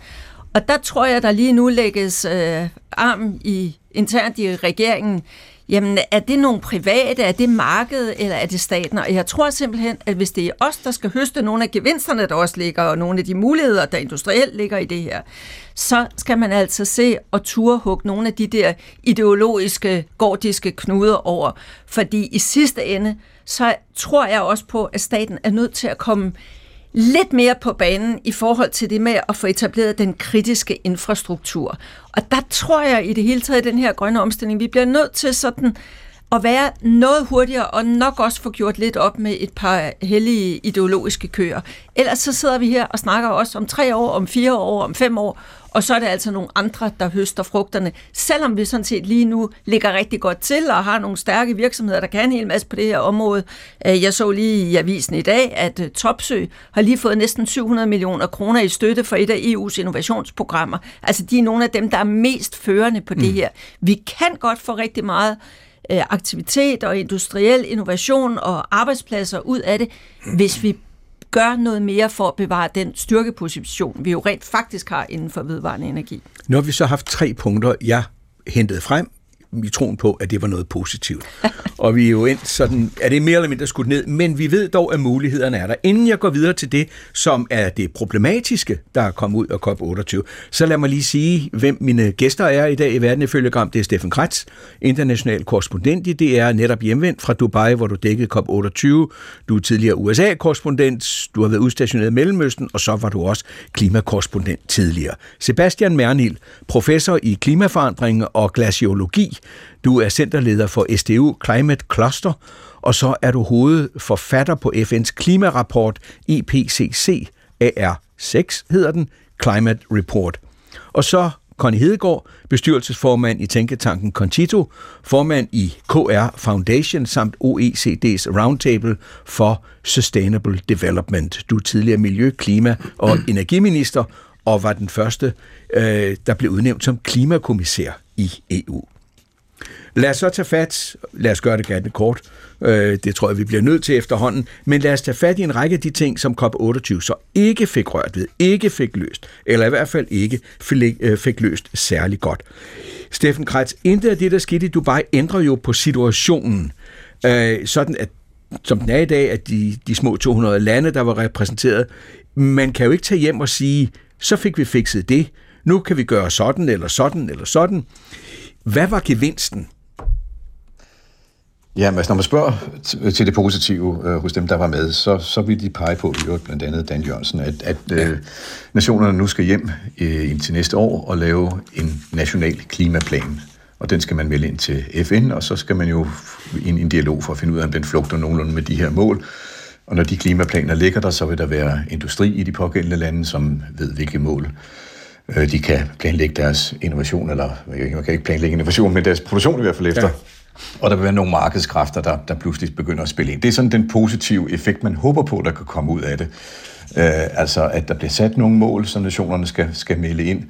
Og der tror jeg, der lige nu lægges øh, arm i internt i regeringen. Jamen, er det nogle private, er det markedet, eller er det staten? Og jeg tror simpelthen, at hvis det er os, der skal høste nogle af gevinsterne, der også ligger, og nogle af de muligheder, der industrielt ligger i det her, så skal man altså se og turhugge nogle af de der ideologiske, gordiske knuder over. Fordi i sidste ende, så tror jeg også på, at staten er nødt til at komme lidt mere på banen i forhold til det med at få etableret den kritiske infrastruktur. Og der tror jeg i det hele taget den her grønne omstilling, vi bliver nødt til sådan at være noget hurtigere og nok også få gjort lidt op med et par hellige ideologiske køer. Ellers så sidder vi her og snakker også om tre år, om fire år, om fem år, og så er det altså nogle andre, der høster frugterne, selvom vi sådan set lige nu ligger rigtig godt til og har nogle stærke virksomheder, der kan en hel masse på det her område. Øh, jeg så lige i avisen i dag, at øh, Topsø har lige fået næsten 700 millioner kroner i støtte for et af EU's innovationsprogrammer. Altså de er nogle af dem, der er mest førende på det mm. her. Vi kan godt få rigtig meget øh, aktivitet og industriel innovation og arbejdspladser ud af det, hvis vi gør noget mere for at bevare den styrkeposition, vi jo rent faktisk har inden for vedvarende energi. Nu har vi så haft tre punkter, jeg hentede frem i troen på, at det var noget positivt. og vi er jo endt sådan, er det mere eller mindre skudt ned, men vi ved dog, at mulighederne er der. Inden jeg går videre til det, som er det problematiske, der er kommet ud af COP28, så lad mig lige sige, hvem mine gæster er i dag i Verden ifølge Gram. Det er Steffen Kratz, international korrespondent i DR, netop hjemvendt fra Dubai, hvor du dækkede COP28. Du er tidligere USA-korrespondent, du har været udstationeret i Mellemøsten, og så var du også klimakorrespondent tidligere. Sebastian Mernil, professor i klimaforandring og glaciologi, du er centerleder for SDU Climate Cluster, og så er du hovedforfatter på FN's klimarapport IPCC AR6 hedder den, Climate Report. Og så Connie Hedegaard, bestyrelsesformand i Tænketanken Concito, formand i KR Foundation samt OECD's Roundtable for Sustainable Development. Du er tidligere miljø-, klima- og energiminister og var den første, øh, der blev udnævnt som klimakommissær i EU. Lad os så tage fat, lad os gøre det ganske kort, øh, det tror jeg, vi bliver nødt til efterhånden, men lad os tage fat i en række af de ting, som COP28 så ikke fik rørt ved, ikke fik løst, eller i hvert fald ikke fik, øh, fik løst særlig godt. Steffen Kretz, intet af det, der skete i Dubai, ændrer jo på situationen, øh, sådan at som den er i dag, at de, de små 200 lande, der var repræsenteret, man kan jo ikke tage hjem og sige, så fik vi fikset det, nu kan vi gøre sådan eller sådan eller sådan. Hvad var gevinsten? Ja, men altså, når man spørger til det positive øh, hos dem, der var med, så, så vil de pege på, i blandt andet Dan Jørgensen, at, at ja. øh, nationerne nu skal hjem øh, ind til næste år og lave en national klimaplan. Og den skal man melde ind til FN, og så skal man jo ind i en dialog for at finde ud af, om den flugter nogenlunde med de her mål. Og når de klimaplaner ligger der, så vil der være industri i de pågældende lande, som ved, hvilke mål øh, de kan planlægge deres innovation, eller man kan ikke planlægge innovation, men deres produktion i hvert fald efter. Ja. Og der vil være nogle markedskræfter, der, der pludselig begynder at spille ind. Det er sådan den positive effekt, man håber på, der kan komme ud af det. Øh, altså, at der bliver sat nogle mål, som nationerne skal, skal melde ind.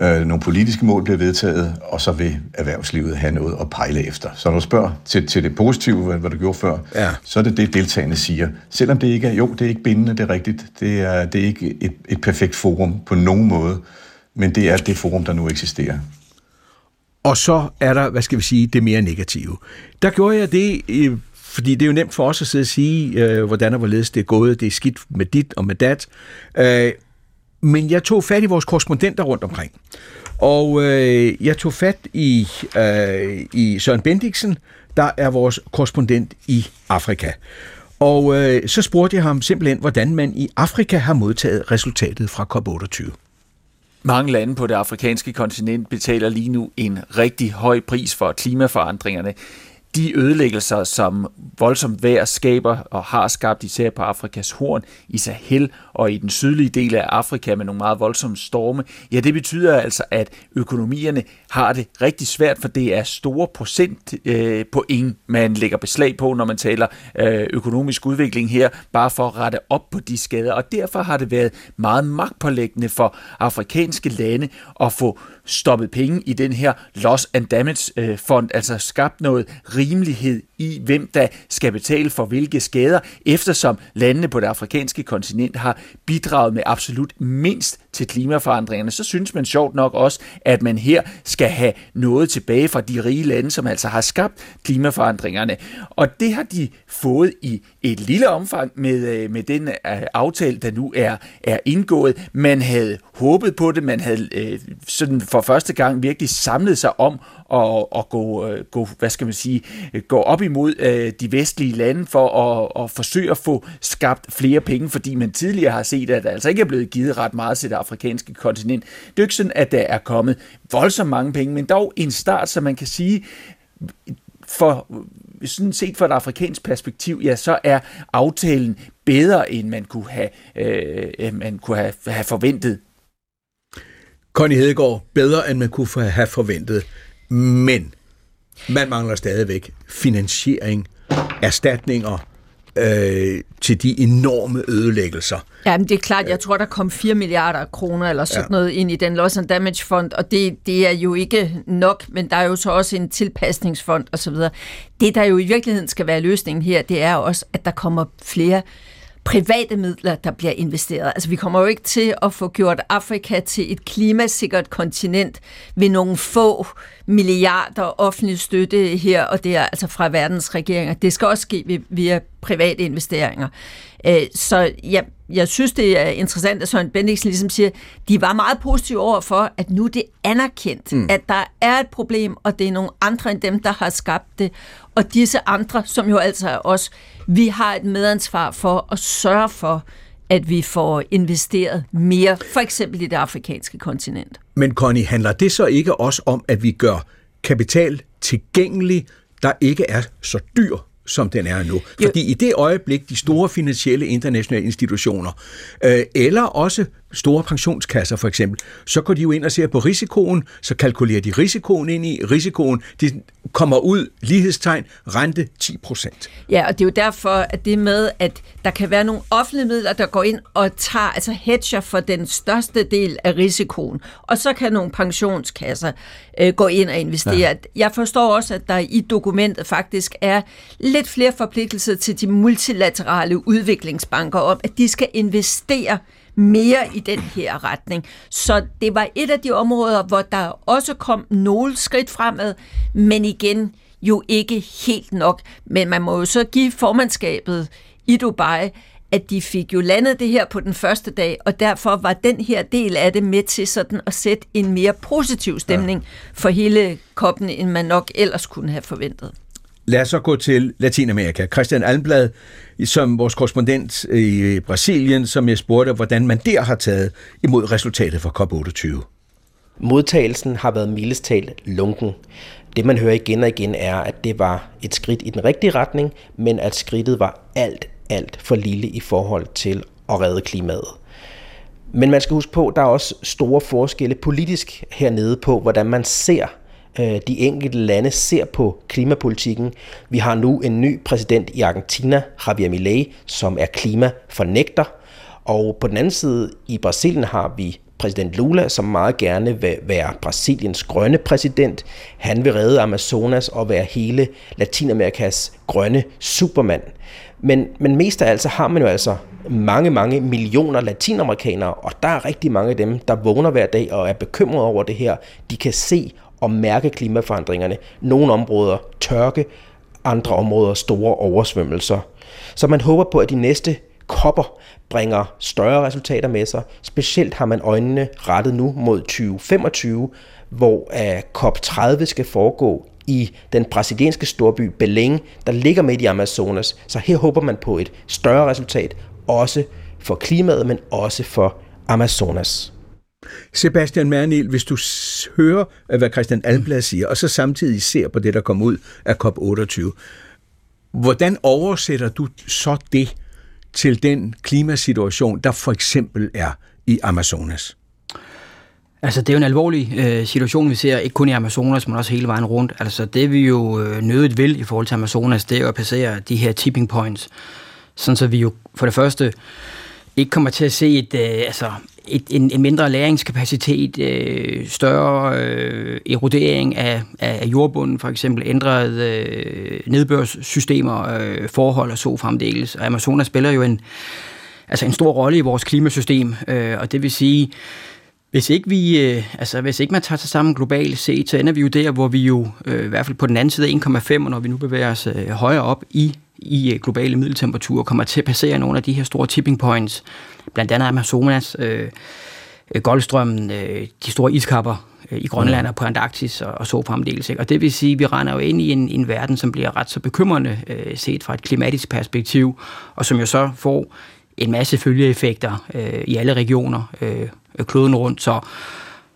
Øh, nogle politiske mål bliver vedtaget, og så vil erhvervslivet have noget at pejle efter. Så når du spørger til, til det positive, hvad, hvad du gjorde før, ja. så er det det, deltagerne siger. Selvom det ikke er, jo, det er ikke bindende, det er rigtigt. Det er, det er ikke et, et perfekt forum på nogen måde, men det er det forum, der nu eksisterer. Og så er der, hvad skal vi sige, det mere negative. Der gjorde jeg det øh, fordi det er jo nemt for os at sidde og sige, øh, hvordan og hvorledes det er gået. Det er skidt med dit og med dat. Øh, men jeg tog fat i vores korrespondenter rundt omkring. Og øh, jeg tog fat i, øh, i Søren Bendiksen, der er vores korrespondent i Afrika. Og øh, så spurgte jeg ham simpelthen, hvordan man i Afrika har modtaget resultatet fra COP28. Mange lande på det afrikanske kontinent betaler lige nu en rigtig høj pris for klimaforandringerne de ødelæggelser, som voldsomt vejr skaber og har skabt især på Afrikas horn, i Sahel og i den sydlige del af Afrika med nogle meget voldsomme storme, ja, det betyder altså, at økonomierne har det rigtig svært, for det er store procent øh, point, man lægger beslag på, når man taler øh, økonomisk udvikling her, bare for at rette op på de skader. Og derfor har det været meget magtpålæggende for afrikanske lande at få stoppet penge i den her loss and damage øh, fond, altså skabt noget rimelighed i, hvem der skal betale for hvilke skader, eftersom landene på det afrikanske kontinent har bidraget med absolut mindst til klimaforandringerne, så synes man sjovt nok også, at man her skal have noget tilbage fra de rige lande, som altså har skabt klimaforandringerne. Og det har de fået i et lille omfang med, øh, med den øh, aftale, der nu er, er indgået. Man havde håbet på det, man havde øh, sådan for første gang virkelig samlet sig om at, at gå, øh, gå, hvad skal man sige, øh, gå op imod øh, de vestlige lande for at, at forsøge at få skabt flere penge, fordi man tidligere har set, at der altså ikke er blevet givet ret meget til det afrikanske kontinent. Det er jo ikke sådan, at der er kommet voldsomt mange penge, men dog en start, så man kan sige, for sådan set fra et afrikansk perspektiv, ja, så er aftalen bedre, end man kunne have, øh, man kunne have, have forventet. Connie Hedegaard, bedre end man kunne have forventet. Men man mangler stadigvæk finansiering, erstatninger øh, til de enorme ødelæggelser. Ja, men det er klart, jeg tror, der kom 4 milliarder kroner eller sådan ja. noget ind i den Loss and Damage Fond, og det, det er jo ikke nok, men der er jo så også en tilpasningsfond osv. Det, der jo i virkeligheden skal være løsningen her, det er også, at der kommer flere private midler, der bliver investeret. Altså vi kommer jo ikke til at få gjort Afrika til et klimasikkert kontinent ved nogle få milliarder offentlig støtte her og der, altså fra verdens regeringer. Det skal også ske via private investeringer. Øh, så ja, jeg synes, det er interessant, at Søren Bendiksen ligesom siger, de var meget positive over for, at nu det er anerkendt, mm. at der er et problem, og det er nogle andre end dem, der har skabt det. Og disse andre, som jo altså er os, vi har et medansvar for at sørge for, at vi får investeret mere, for eksempel i det afrikanske kontinent. Men Connie, handler det så ikke også om, at vi gør kapital tilgængelig, der ikke er så dyr som den er nu. Fordi jo. i det øjeblik, de store finansielle internationale institutioner, øh, eller også store pensionskasser for eksempel, så går de jo ind og ser på risikoen, så kalkulerer de risikoen ind i risikoen, de kommer ud, lighedstegn, rente 10 procent. Ja, og det er jo derfor, at det med, at der kan være nogle offentlige midler, der går ind og tager, altså hedger for den største del af risikoen, og så kan nogle pensionskasser øh, gå ind og investere. Ja. Jeg forstår også, at der i dokumentet faktisk er lidt flere forpligtelser til de multilaterale udviklingsbanker om, at de skal investere mere i den her retning. Så det var et af de områder, hvor der også kom nogle skridt fremad, men igen jo ikke helt nok. Men man må jo så give formandskabet i Dubai, at de fik jo landet det her på den første dag, og derfor var den her del af det med til sådan at sætte en mere positiv stemning ja. for hele koppen, end man nok ellers kunne have forventet. Lad os så gå til Latinamerika. Christian Almblad, som vores korrespondent i Brasilien, som jeg spurgte, hvordan man der har taget imod resultatet fra COP28. Modtagelsen har været mildest talt lunken. Det man hører igen og igen er, at det var et skridt i den rigtige retning, men at skridtet var alt, alt for lille i forhold til at redde klimaet. Men man skal huske på, at der er også store forskelle politisk hernede på, hvordan man ser Øh, de enkelte lande ser på klimapolitikken. Vi har nu en ny præsident i Argentina, Javier Milei, som er klimafornægter. Og på den anden side i Brasilien har vi præsident Lula, som meget gerne vil være Brasiliens grønne præsident. Han vil redde Amazonas og være hele Latinamerikas grønne supermand. Men, men mest af alt så har man jo altså mange, mange millioner latinamerikanere, og der er rigtig mange af dem, der vågner hver dag og er bekymrede over det her. De kan se og mærke klimaforandringerne. Nogle områder tørke, andre områder store oversvømmelser. Så man håber på, at de næste kopper bringer større resultater med sig. Specielt har man øjnene rettet nu mod 2025, hvor COP30 skal foregå i den brasilianske storby Belém, der ligger midt i Amazonas. Så her håber man på et større resultat, også for klimaet, men også for Amazonas. Sebastian Mernil, hvis du hører, hvad Christian Alblad siger, og så samtidig ser på det, der kom ud af COP28, hvordan oversætter du så det til den klimasituation, der for eksempel er i Amazonas? Altså, det er jo en alvorlig øh, situation, vi ser, ikke kun i Amazonas, men også hele vejen rundt. Altså, det vi jo øh, nødigt vil i forhold til Amazonas, det er jo at passere de her tipping points, sådan så vi jo for det første ikke kommer til at se et, øh, altså, et, en, en mindre læringskapacitet, øh, større øh, erodering af, af jordbunden, for eksempel ændrede øh, nedbørssystemer, øh, forhold og så fremdeles. Og Amazonas spiller jo en, altså en stor rolle i vores klimasystem, øh, og det vil sige, hvis ikke, vi, øh, altså, hvis ikke man tager sig sammen globalt set, så ender vi jo der, hvor vi jo øh, i hvert fald på den anden side af 1,5, og når vi nu bevæger os øh, højere op i, i øh, globale middeltemperaturer, kommer til at passere nogle af de her store tipping points, blandt andet Amazonas, øh, øh Golfstrømmen, øh, de store iskapper øh, i Grønland og på Antarktis og, og så fremdeles. Ikke? Og det vil sige, at vi render jo ind i en, en verden, som bliver ret så bekymrende øh, set fra et klimatisk perspektiv, og som jo så får en masse følgeeffekter øh, i alle regioner øh, kloden rundt. Så,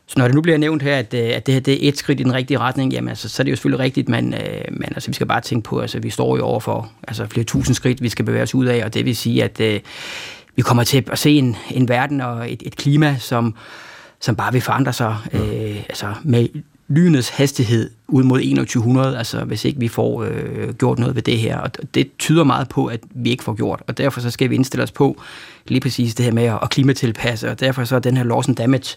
så når det nu bliver nævnt her, at, øh, at det her det er et skridt i den rigtige retning, jamen altså, så er det jo selvfølgelig rigtigt, men, øh, men altså, vi skal bare tænke på, at altså, vi står jo over for altså, flere tusind skridt, vi skal bevæge os ud af, og det vil sige, at øh, vi kommer til at se en, en verden og et, et klima, som, som bare vil forandre sig øh, altså med lynets hastighed ud mod 2100, altså hvis ikke vi får øh, gjort noget ved det her. Og det tyder meget på, at vi ikke får gjort, og derfor så skal vi indstille os på lige præcis det her med at klimatilpasse, og derfor så er den her loss and damage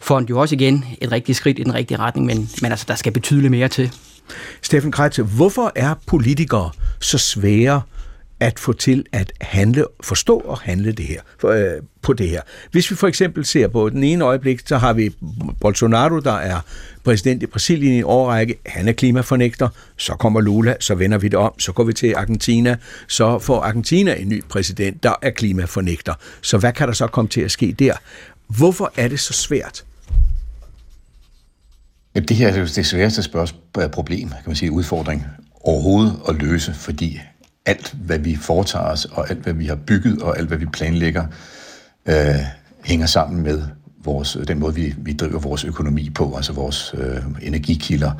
fond jo også igen et rigtigt skridt i den rigtige retning, men, men altså der skal betydeligt mere til. Steffen Kreitze, hvorfor er politikere så svære at få til at handle, forstå og handle det her, for, øh, på det her. Hvis vi for eksempel ser på den ene øjeblik, så har vi Bolsonaro, der er præsident i Brasilien i årrække. Han er klimafornægter. Så kommer Lula, så vender vi det om. Så går vi til Argentina. Så får Argentina en ny præsident, der er klimafornægter. Så hvad kan der så komme til at ske der? Hvorfor er det så svært? Det her er det sværeste spørgsmål, problem, kan man sige, udfordring overhovedet at løse, fordi alt, hvad vi foretager os, og alt, hvad vi har bygget, og alt, hvad vi planlægger, øh, hænger sammen med vores, den måde, vi, vi driver vores økonomi på, altså vores øh, energikilder.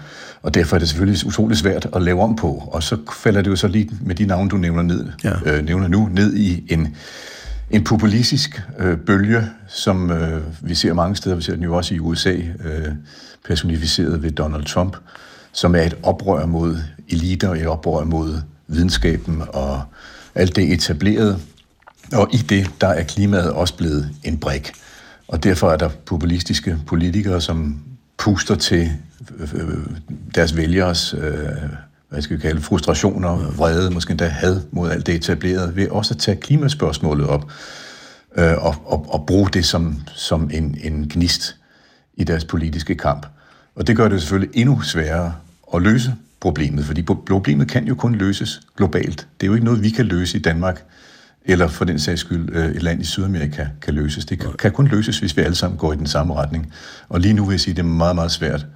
Og derfor er det selvfølgelig utrolig svært at lave om på. Og så falder det jo så lige med de navne, du nævner, ned, ja. øh, nævner nu, ned i en, en populistisk øh, bølge, som øh, vi ser mange steder. Vi ser den jo også i USA, øh, personificeret ved Donald Trump, som er et oprør mod eliter, et oprør mod videnskaben og alt det etablerede. Og i det, der er klimaet også blevet en brik. Og derfor er der populistiske politikere, som puster til øh, øh, deres vælgeres øh, hvad skal vi kalde, frustrationer, vrede, måske endda had mod alt det etablerede, ved også at tage klimaspørgsmålet op øh, og, og, og bruge det som, som en, en gnist i deres politiske kamp. Og det gør det selvfølgelig endnu sværere at løse problemet, fordi problemet kan jo kun løses globalt. Det er jo ikke noget, vi kan løse i Danmark, eller for den sags skyld øh, et land i Sydamerika kan løses. Det kan, kan kun løses, hvis vi alle sammen går i den samme retning. Og lige nu vil jeg sige, at det er meget, meget svært,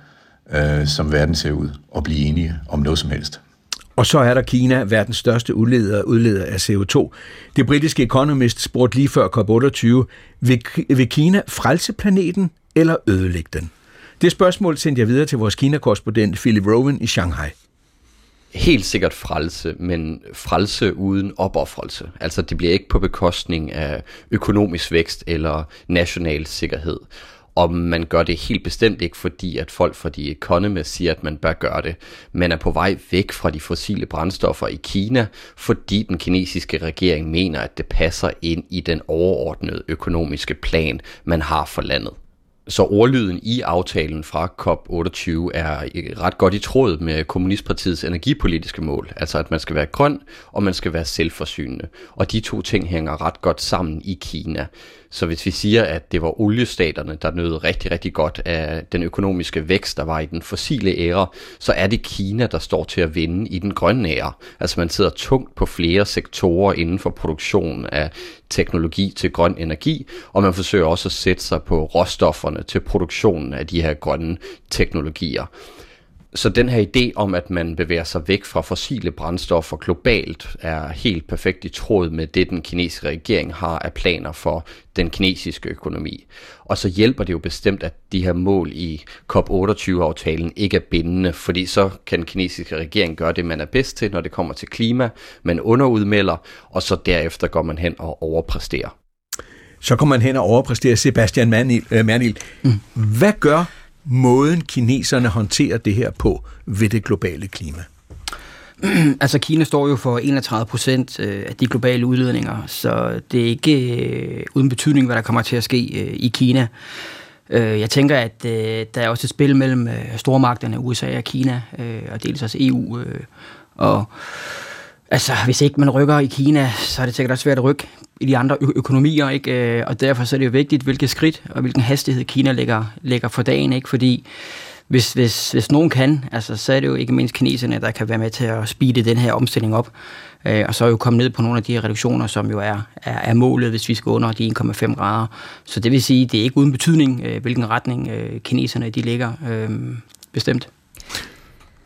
øh, som verden ser ud, at blive enige om noget som helst. Og så er der Kina, verdens største udleder, udleder af CO2. Det britiske Economist spurgte lige før COP28, vil, vil Kina frelse planeten eller ødelægge den? Det spørgsmål sendte jeg videre til vores Kina-korrespondent Philip Rowan i Shanghai. Helt sikkert frelse, men frelse uden opoffrelse. Altså det bliver ikke på bekostning af økonomisk vækst eller national sikkerhed. Og man gør det helt bestemt ikke, fordi at folk fra de Economist siger, at man bør gøre det. Man er på vej væk fra de fossile brændstoffer i Kina, fordi den kinesiske regering mener, at det passer ind i den overordnede økonomiske plan, man har for landet. Så ordlyden i aftalen fra COP28 er øh, ret godt i tråd med Kommunistpartiets energipolitiske mål, altså at man skal være grøn, og man skal være selvforsynende. Og de to ting hænger ret godt sammen i Kina. Så hvis vi siger, at det var oliestaterne, der nød rigtig, rigtig godt af den økonomiske vækst, der var i den fossile æra, så er det Kina, der står til at vinde i den grønne æra. Altså man sidder tungt på flere sektorer inden for produktion af teknologi til grøn energi, og man forsøger også at sætte sig på råstofferne til produktionen af de her grønne teknologier. Så den her idé om, at man bevæger sig væk fra fossile brændstoffer globalt, er helt perfekt i tråd med det, den kinesiske regering har af planer for den kinesiske økonomi. Og så hjælper det jo bestemt, at de her mål i COP28-aftalen ikke er bindende, fordi så kan den kinesiske regering gøre det, man er bedst til, når det kommer til klima, man underudmelder, og så derefter går man hen og overpræsterer. Så kommer man hen og overpræsterer Sebastian Manil. Øh. Mm. Hvad gør måden kineserne håndterer det her på ved det globale klima? altså Kina står jo for 31 procent øh, af de globale udledninger, så det er ikke øh, uden betydning, hvad der kommer til at ske øh, i Kina. Jeg tænker, at der er også et spil mellem stormagterne, USA og Kina, og dels også EU. Og altså, hvis ikke man rykker i Kina, så er det sikkert også svært at rykke i de andre økonomier, ikke? Øh, og derfor så er det jo vigtigt, hvilket skridt og hvilken hastighed Kina lægger, lægger for dagen, ikke? fordi hvis, hvis, hvis nogen kan, altså, så er det jo ikke mindst kineserne, der kan være med til at speede den her omstilling op. Øh, og så er jo kommet ned på nogle af de reduktioner, som jo er, er, er målet, hvis vi skal under de 1,5 grader. Så det vil sige, det er ikke uden betydning, øh, hvilken retning øh, kineserne de ligger øh, bestemt.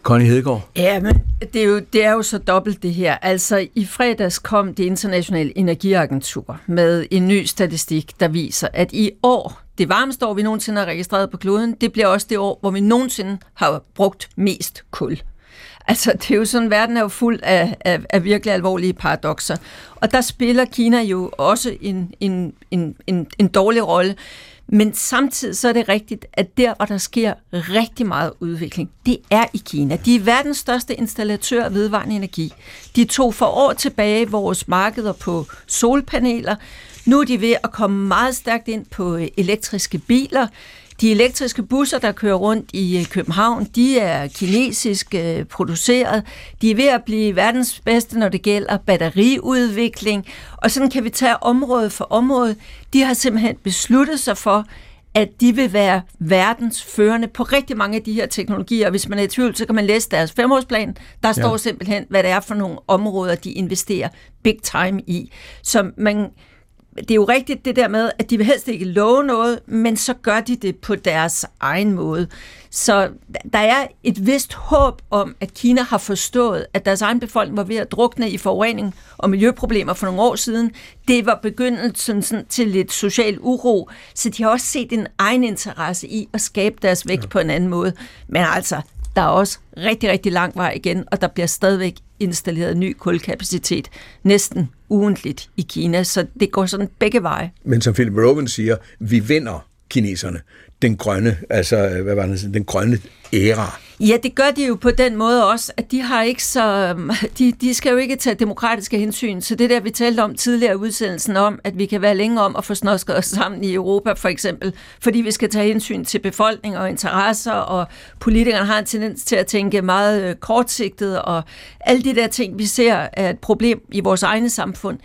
Connie Hedegaard? Ja, men det er, jo, det er jo så dobbelt det her. Altså, i fredags kom det internationale energiagentur med en ny statistik, der viser, at i år, det varmeste år, vi nogensinde har registreret på kloden, det bliver også det år, hvor vi nogensinde har brugt mest kul. Altså, det er jo sådan, verden er jo fuld af, af, af virkelig alvorlige paradoxer. Og der spiller Kina jo også en, en, en, en, en dårlig rolle. Men samtidig så er det rigtigt, at der, hvor der sker rigtig meget udvikling, det er i Kina. De er verdens største installatør af vedvarende energi. De tog for år tilbage vores markeder på solpaneler. Nu er de ved at komme meget stærkt ind på øh, elektriske biler. De elektriske busser, der kører rundt i øh, København, de er kinesisk øh, produceret. De er ved at blive verdens bedste, når det gælder batteriudvikling. Og sådan kan vi tage område for område. De har simpelthen besluttet sig for, at de vil være verdens førende på rigtig mange af de her teknologier. Hvis man er i tvivl, så kan man læse deres femårsplan. Der står ja. simpelthen, hvad det er for nogle områder, de investerer big time i. Så man det er jo rigtigt det der med, at de vil helst ikke love noget, men så gør de det på deres egen måde. Så der er et vist håb om, at Kina har forstået, at deres egen befolkning var ved at drukne i forurening og miljøproblemer for nogle år siden. Det var begyndelsen sådan, til lidt social uro, så de har også set en egen interesse i at skabe deres vækst ja. på en anden måde. Men altså, der er også rigtig, rigtig lang vej igen, og der bliver stadigvæk installeret ny kulkapacitet næsten ugentligt i Kina, så det går sådan begge veje. Men som Philip Rowan siger, vi vinder kineserne den grønne, altså øh, hvad var det, den grønne æra. Ja, det gør de jo på den måde også, at de har ikke så, øhm, de, de skal jo ikke tage demokratiske hensyn. Så det der, vi talte om tidligere i udsendelsen om, at vi kan være længe om at få snosket os sammen i Europa for eksempel, fordi vi skal tage hensyn til befolkning og interesser, og politikerne har en tendens til at tænke meget øh, kortsigtet, og alle de der ting, vi ser er et problem i vores egne samfund,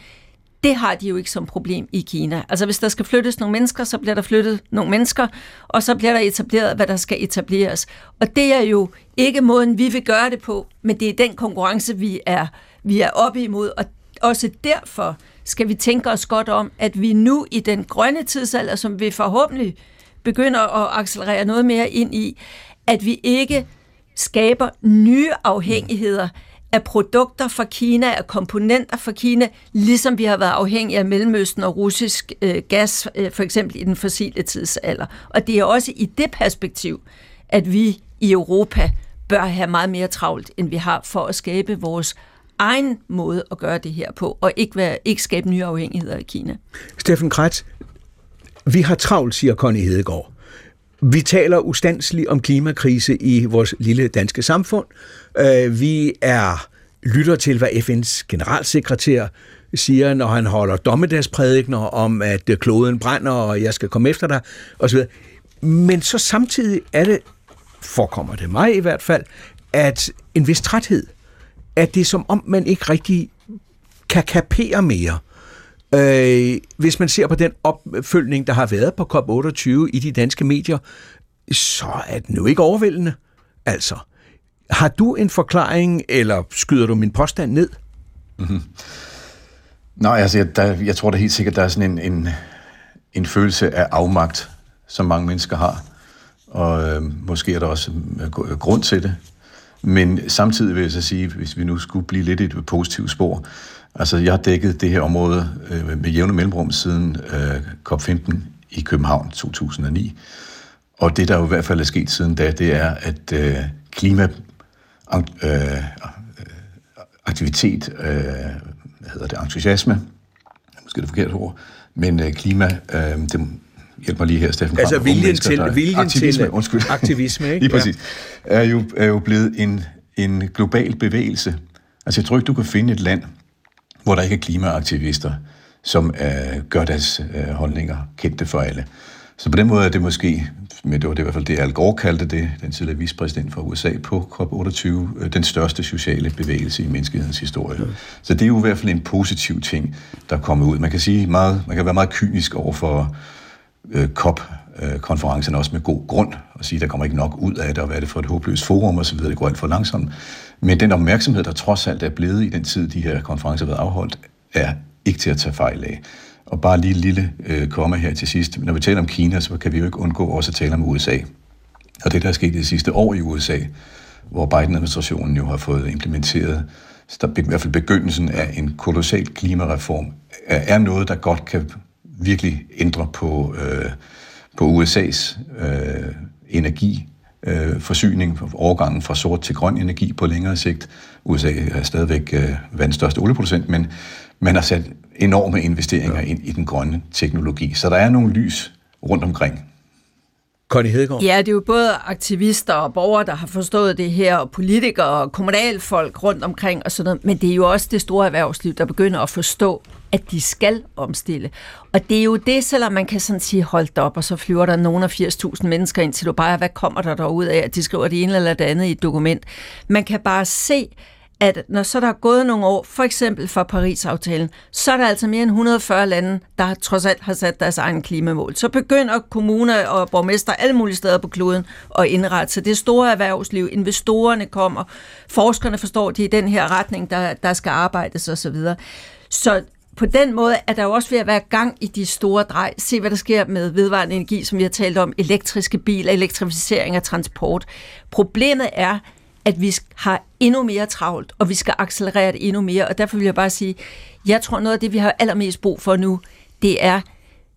det har de jo ikke som problem i Kina. Altså hvis der skal flyttes nogle mennesker, så bliver der flyttet nogle mennesker, og så bliver der etableret, hvad der skal etableres. Og det er jo ikke måden, vi vil gøre det på, men det er den konkurrence, vi er, vi er oppe imod. Og også derfor skal vi tænke os godt om, at vi nu i den grønne tidsalder, som vi forhåbentlig begynder at accelerere noget mere ind i, at vi ikke skaber nye afhængigheder, mm af produkter fra Kina, af komponenter fra Kina, ligesom vi har været afhængige af Mellemøsten og russisk øh, gas, øh, for eksempel i den fossile tidsalder. Og det er også i det perspektiv, at vi i Europa bør have meget mere travlt, end vi har for at skabe vores egen måde at gøre det her på, og ikke, være, ikke skabe nye afhængigheder i Kina. Steffen Kretz, vi har travlt, siger Connie Hedegaard. Vi taler ustandsligt om klimakrise i vores lille danske samfund. Øh, vi er lytter til, hvad FN's generalsekretær siger, når han holder dommedagsprædikner om, at øh, kloden brænder, og jeg skal komme efter dig, osv. Men så samtidig er det, forekommer det mig i hvert fald, at en vis træthed, at det er som om, man ikke rigtig kan kapere mere. Øh, hvis man ser på den opfølgning, der har været på COP28 i de danske medier, så er den jo ikke overvældende. Altså, har du en forklaring, eller skyder du min påstand ned? Mm-hmm. Nej, altså, jeg, der, jeg tror da helt sikkert, der er sådan en, en, en følelse af afmagt, som mange mennesker har. Og øh, måske er der også øh, grund til det. Men samtidig vil jeg så sige, hvis vi nu skulle blive lidt i et positivt spor, altså jeg har dækket det her område øh, med jævne mellemrum siden øh, COP15 i København 2009. Og det, der jo i hvert fald er sket siden da, det er, at øh, klima øh, aktivitet, øh, hvad hedder det, entusiasme, måske det forkerte ord, men øh, klima, øh, det hjælp mig lige her, Steffen Altså viljen til, der, viljen aktivisme, til undskyld. aktivisme, ikke? lige præcis, er jo, er jo blevet en, en global bevægelse. Altså jeg tror ikke, du kan finde et land, hvor der ikke er klimaaktivister, som øh, gør deres øh, holdninger kendte for alle. Så på den måde er det måske, men det var det i hvert fald det, Al Gore kaldte det, den tidligere vicepræsident for USA på COP28, øh, den største sociale bevægelse i menneskehedens historie. Ja. Så det er jo i hvert fald en positiv ting, der kommer ud. Man kan sige meget, man kan være meget kynisk over for øh, COP-konferencen, også med god grund, og sige, der kommer ikke nok ud af det, og hvad er det for et håbløst forum osv., det går alt for langsomt. Men den opmærksomhed, der trods alt er blevet i den tid, de her konferencer har været afholdt, er ikke til at tage fejl af. Og bare lige et lille øh, komme her til sidst. Når vi taler om Kina, så kan vi jo ikke undgå også at tale om USA. Og det, der er sket det sidste år i USA, hvor Biden-administrationen jo har fået implementeret i hvert fald begyndelsen af en kolossal klimareform, er noget, der godt kan virkelig ændre på, øh, på USA's øh, energi øh, forsyning, overgangen fra sort til grøn energi på længere sigt. USA er stadigvæk øh, verdens største olieproducent, men man har sat enorme investeringer ja. ind i den grønne teknologi. Så der er nogle lys rundt omkring. Connie Hedegaard? Ja, det er jo både aktivister og borgere, der har forstået det her, og politikere og kommunalfolk rundt omkring og sådan noget, men det er jo også det store erhvervsliv, der begynder at forstå, at de skal omstille. Og det er jo det, selvom man kan sådan sige, hold op, og så flyver der nogen af 80.000 mennesker ind til Dubai, hvad kommer der derud af, at de skriver det ene eller det andet i et dokument. Man kan bare se, at når så der er gået nogle år, for eksempel fra Paris-aftalen, så er der altså mere end 140 lande, der trods alt har sat deres egen klimamål. Så begynder kommuner og borgmester alle mulige steder på kloden at indrette sig. Det store erhvervsliv, investorerne kommer, forskerne forstår, det i den her retning, der, der skal arbejdes osv. Så, så på den måde er der jo også ved at være gang i de store drej. Se, hvad der sker med vedvarende energi, som vi har talt om, elektriske biler, elektrificering af transport. Problemet er, at vi har endnu mere travlt, og vi skal accelerere det endnu mere. Og derfor vil jeg bare sige, jeg tror noget af det, vi har allermest brug for nu, det er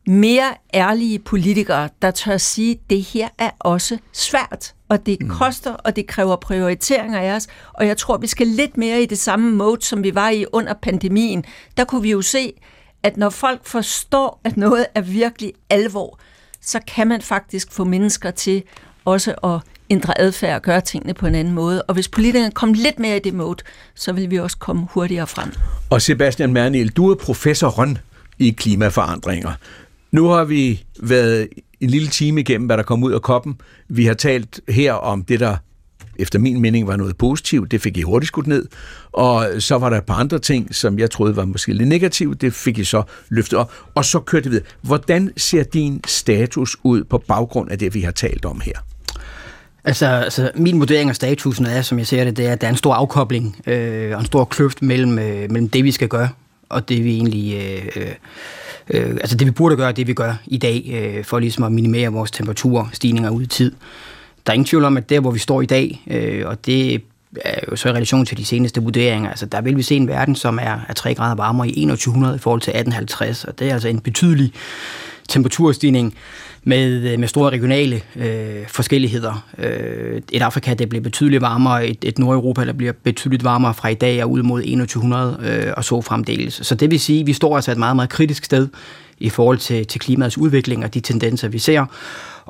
mere ærlige politikere, der tør sige, at det her er også svært, og det mm. koster, og det kræver prioriteringer af os. Og jeg tror, vi skal lidt mere i det samme mode, som vi var i under pandemien. Der kunne vi jo se, at når folk forstår, at noget er virkelig alvor, så kan man faktisk få mennesker til også at ændre adfærd og gøre tingene på en anden måde. Og hvis politikerne kom lidt mere i det mode, så vil vi også komme hurtigere frem. Og Sebastian Mernil, du er professor Røn i klimaforandringer. Nu har vi været en lille time igennem, hvad der kom ud af koppen. Vi har talt her om det, der efter min mening var noget positivt. Det fik I hurtigt skudt ned. Og så var der et par andre ting, som jeg troede var måske lidt negativt. Det fik I så løftet op. Og så kørte vi videre. Hvordan ser din status ud på baggrund af det, vi har talt om her? Altså, altså, min vurdering af statusen er, som jeg ser det, det er, at der er en stor afkobling øh, og en stor kløft mellem, øh, mellem det, vi skal gøre, og det vi egentlig... Øh, øh, øh altså det vi burde gøre, det vi gør i dag, øh, for ligesom at minimere vores temperaturstigninger ud i tid. Der er ingen tvivl om, at der, hvor vi står i dag, øh, og det jo så i relation til de seneste vurderinger, altså der vil vi se en verden, som er, er 3 grader varmere i 2100 i forhold til 1850, og det er altså en betydelig temperaturstigning med, øh, med store regionale øh, forskelligheder. Øh, et Afrika, der bliver betydeligt varmere, et, et Nordeuropa, der bliver betydeligt varmere fra i dag og ud mod 2100 øh, og så fremdeles. Så det vil sige, at vi står altså et meget, meget kritisk sted i forhold til, til klimaets udvikling og de tendenser, vi ser.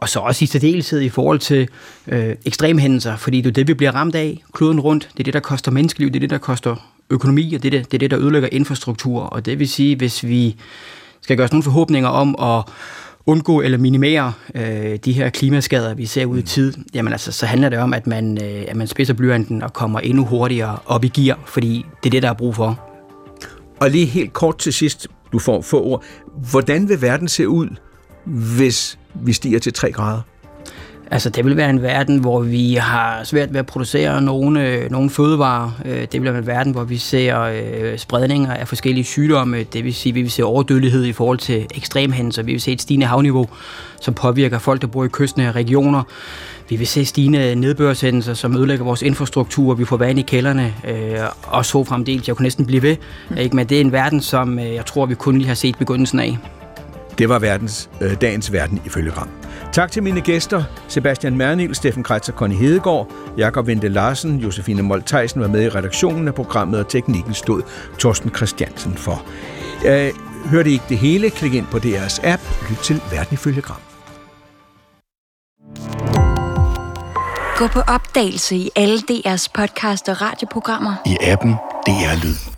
Og så også i særdeleshed i forhold til øh, ekstremhændelser, fordi det er det, vi bliver ramt af kloden rundt. Det er det, der koster menneskeliv, det er det, der koster økonomi, og det er det, det, er det der ødelægger infrastruktur. Og det vil sige, hvis vi skal gøre os nogle forhåbninger om at undgå eller minimere øh, de her klimaskader, vi ser ud i mm. tid, jamen altså, så handler det om, at man, øh, at man spidser blyanten og kommer endnu hurtigere op i gear, fordi det er det, der er brug for. Og lige helt kort til sidst, du får få ord. Hvordan vil verden se ud, hvis vi stiger til 3 grader? Altså, det vil være en verden, hvor vi har svært ved at producere nogle, øh, nogle fødevarer. Øh, det vil være en verden, hvor vi ser øh, spredninger af forskellige sygdomme. Det vil sige, at vi vil se overdødelighed i forhold til ekstremhændelser. Vi vil se et stigende havniveau, som påvirker folk, der bor i kystnære regioner. Vi vil se stigende nedbørshændelser, som ødelægger vores infrastruktur. Vi får vand i kælderne, øh, og så fremdeles. Jeg kunne næsten blive ved. Mm. Ikke? Men det er en verden, som øh, jeg tror, vi kun lige har set begyndelsen af. Det var verdens, øh, dagens verden ifølge Ram. Tak til mine gæster, Sebastian Mernil, Steffen Kretz og Conny Hedegaard, Jakob Vente Larsen, Josefine Molt Theisen var med i redaktionen af programmet, og teknikken stod Torsten Christiansen for. Øh, hørte I ikke det hele? Klik ind på DR's app. Lyt til Verden ifølge Gram. Gå på opdagelse i alle DR's podcast og radioprogrammer. I appen DR Lyd.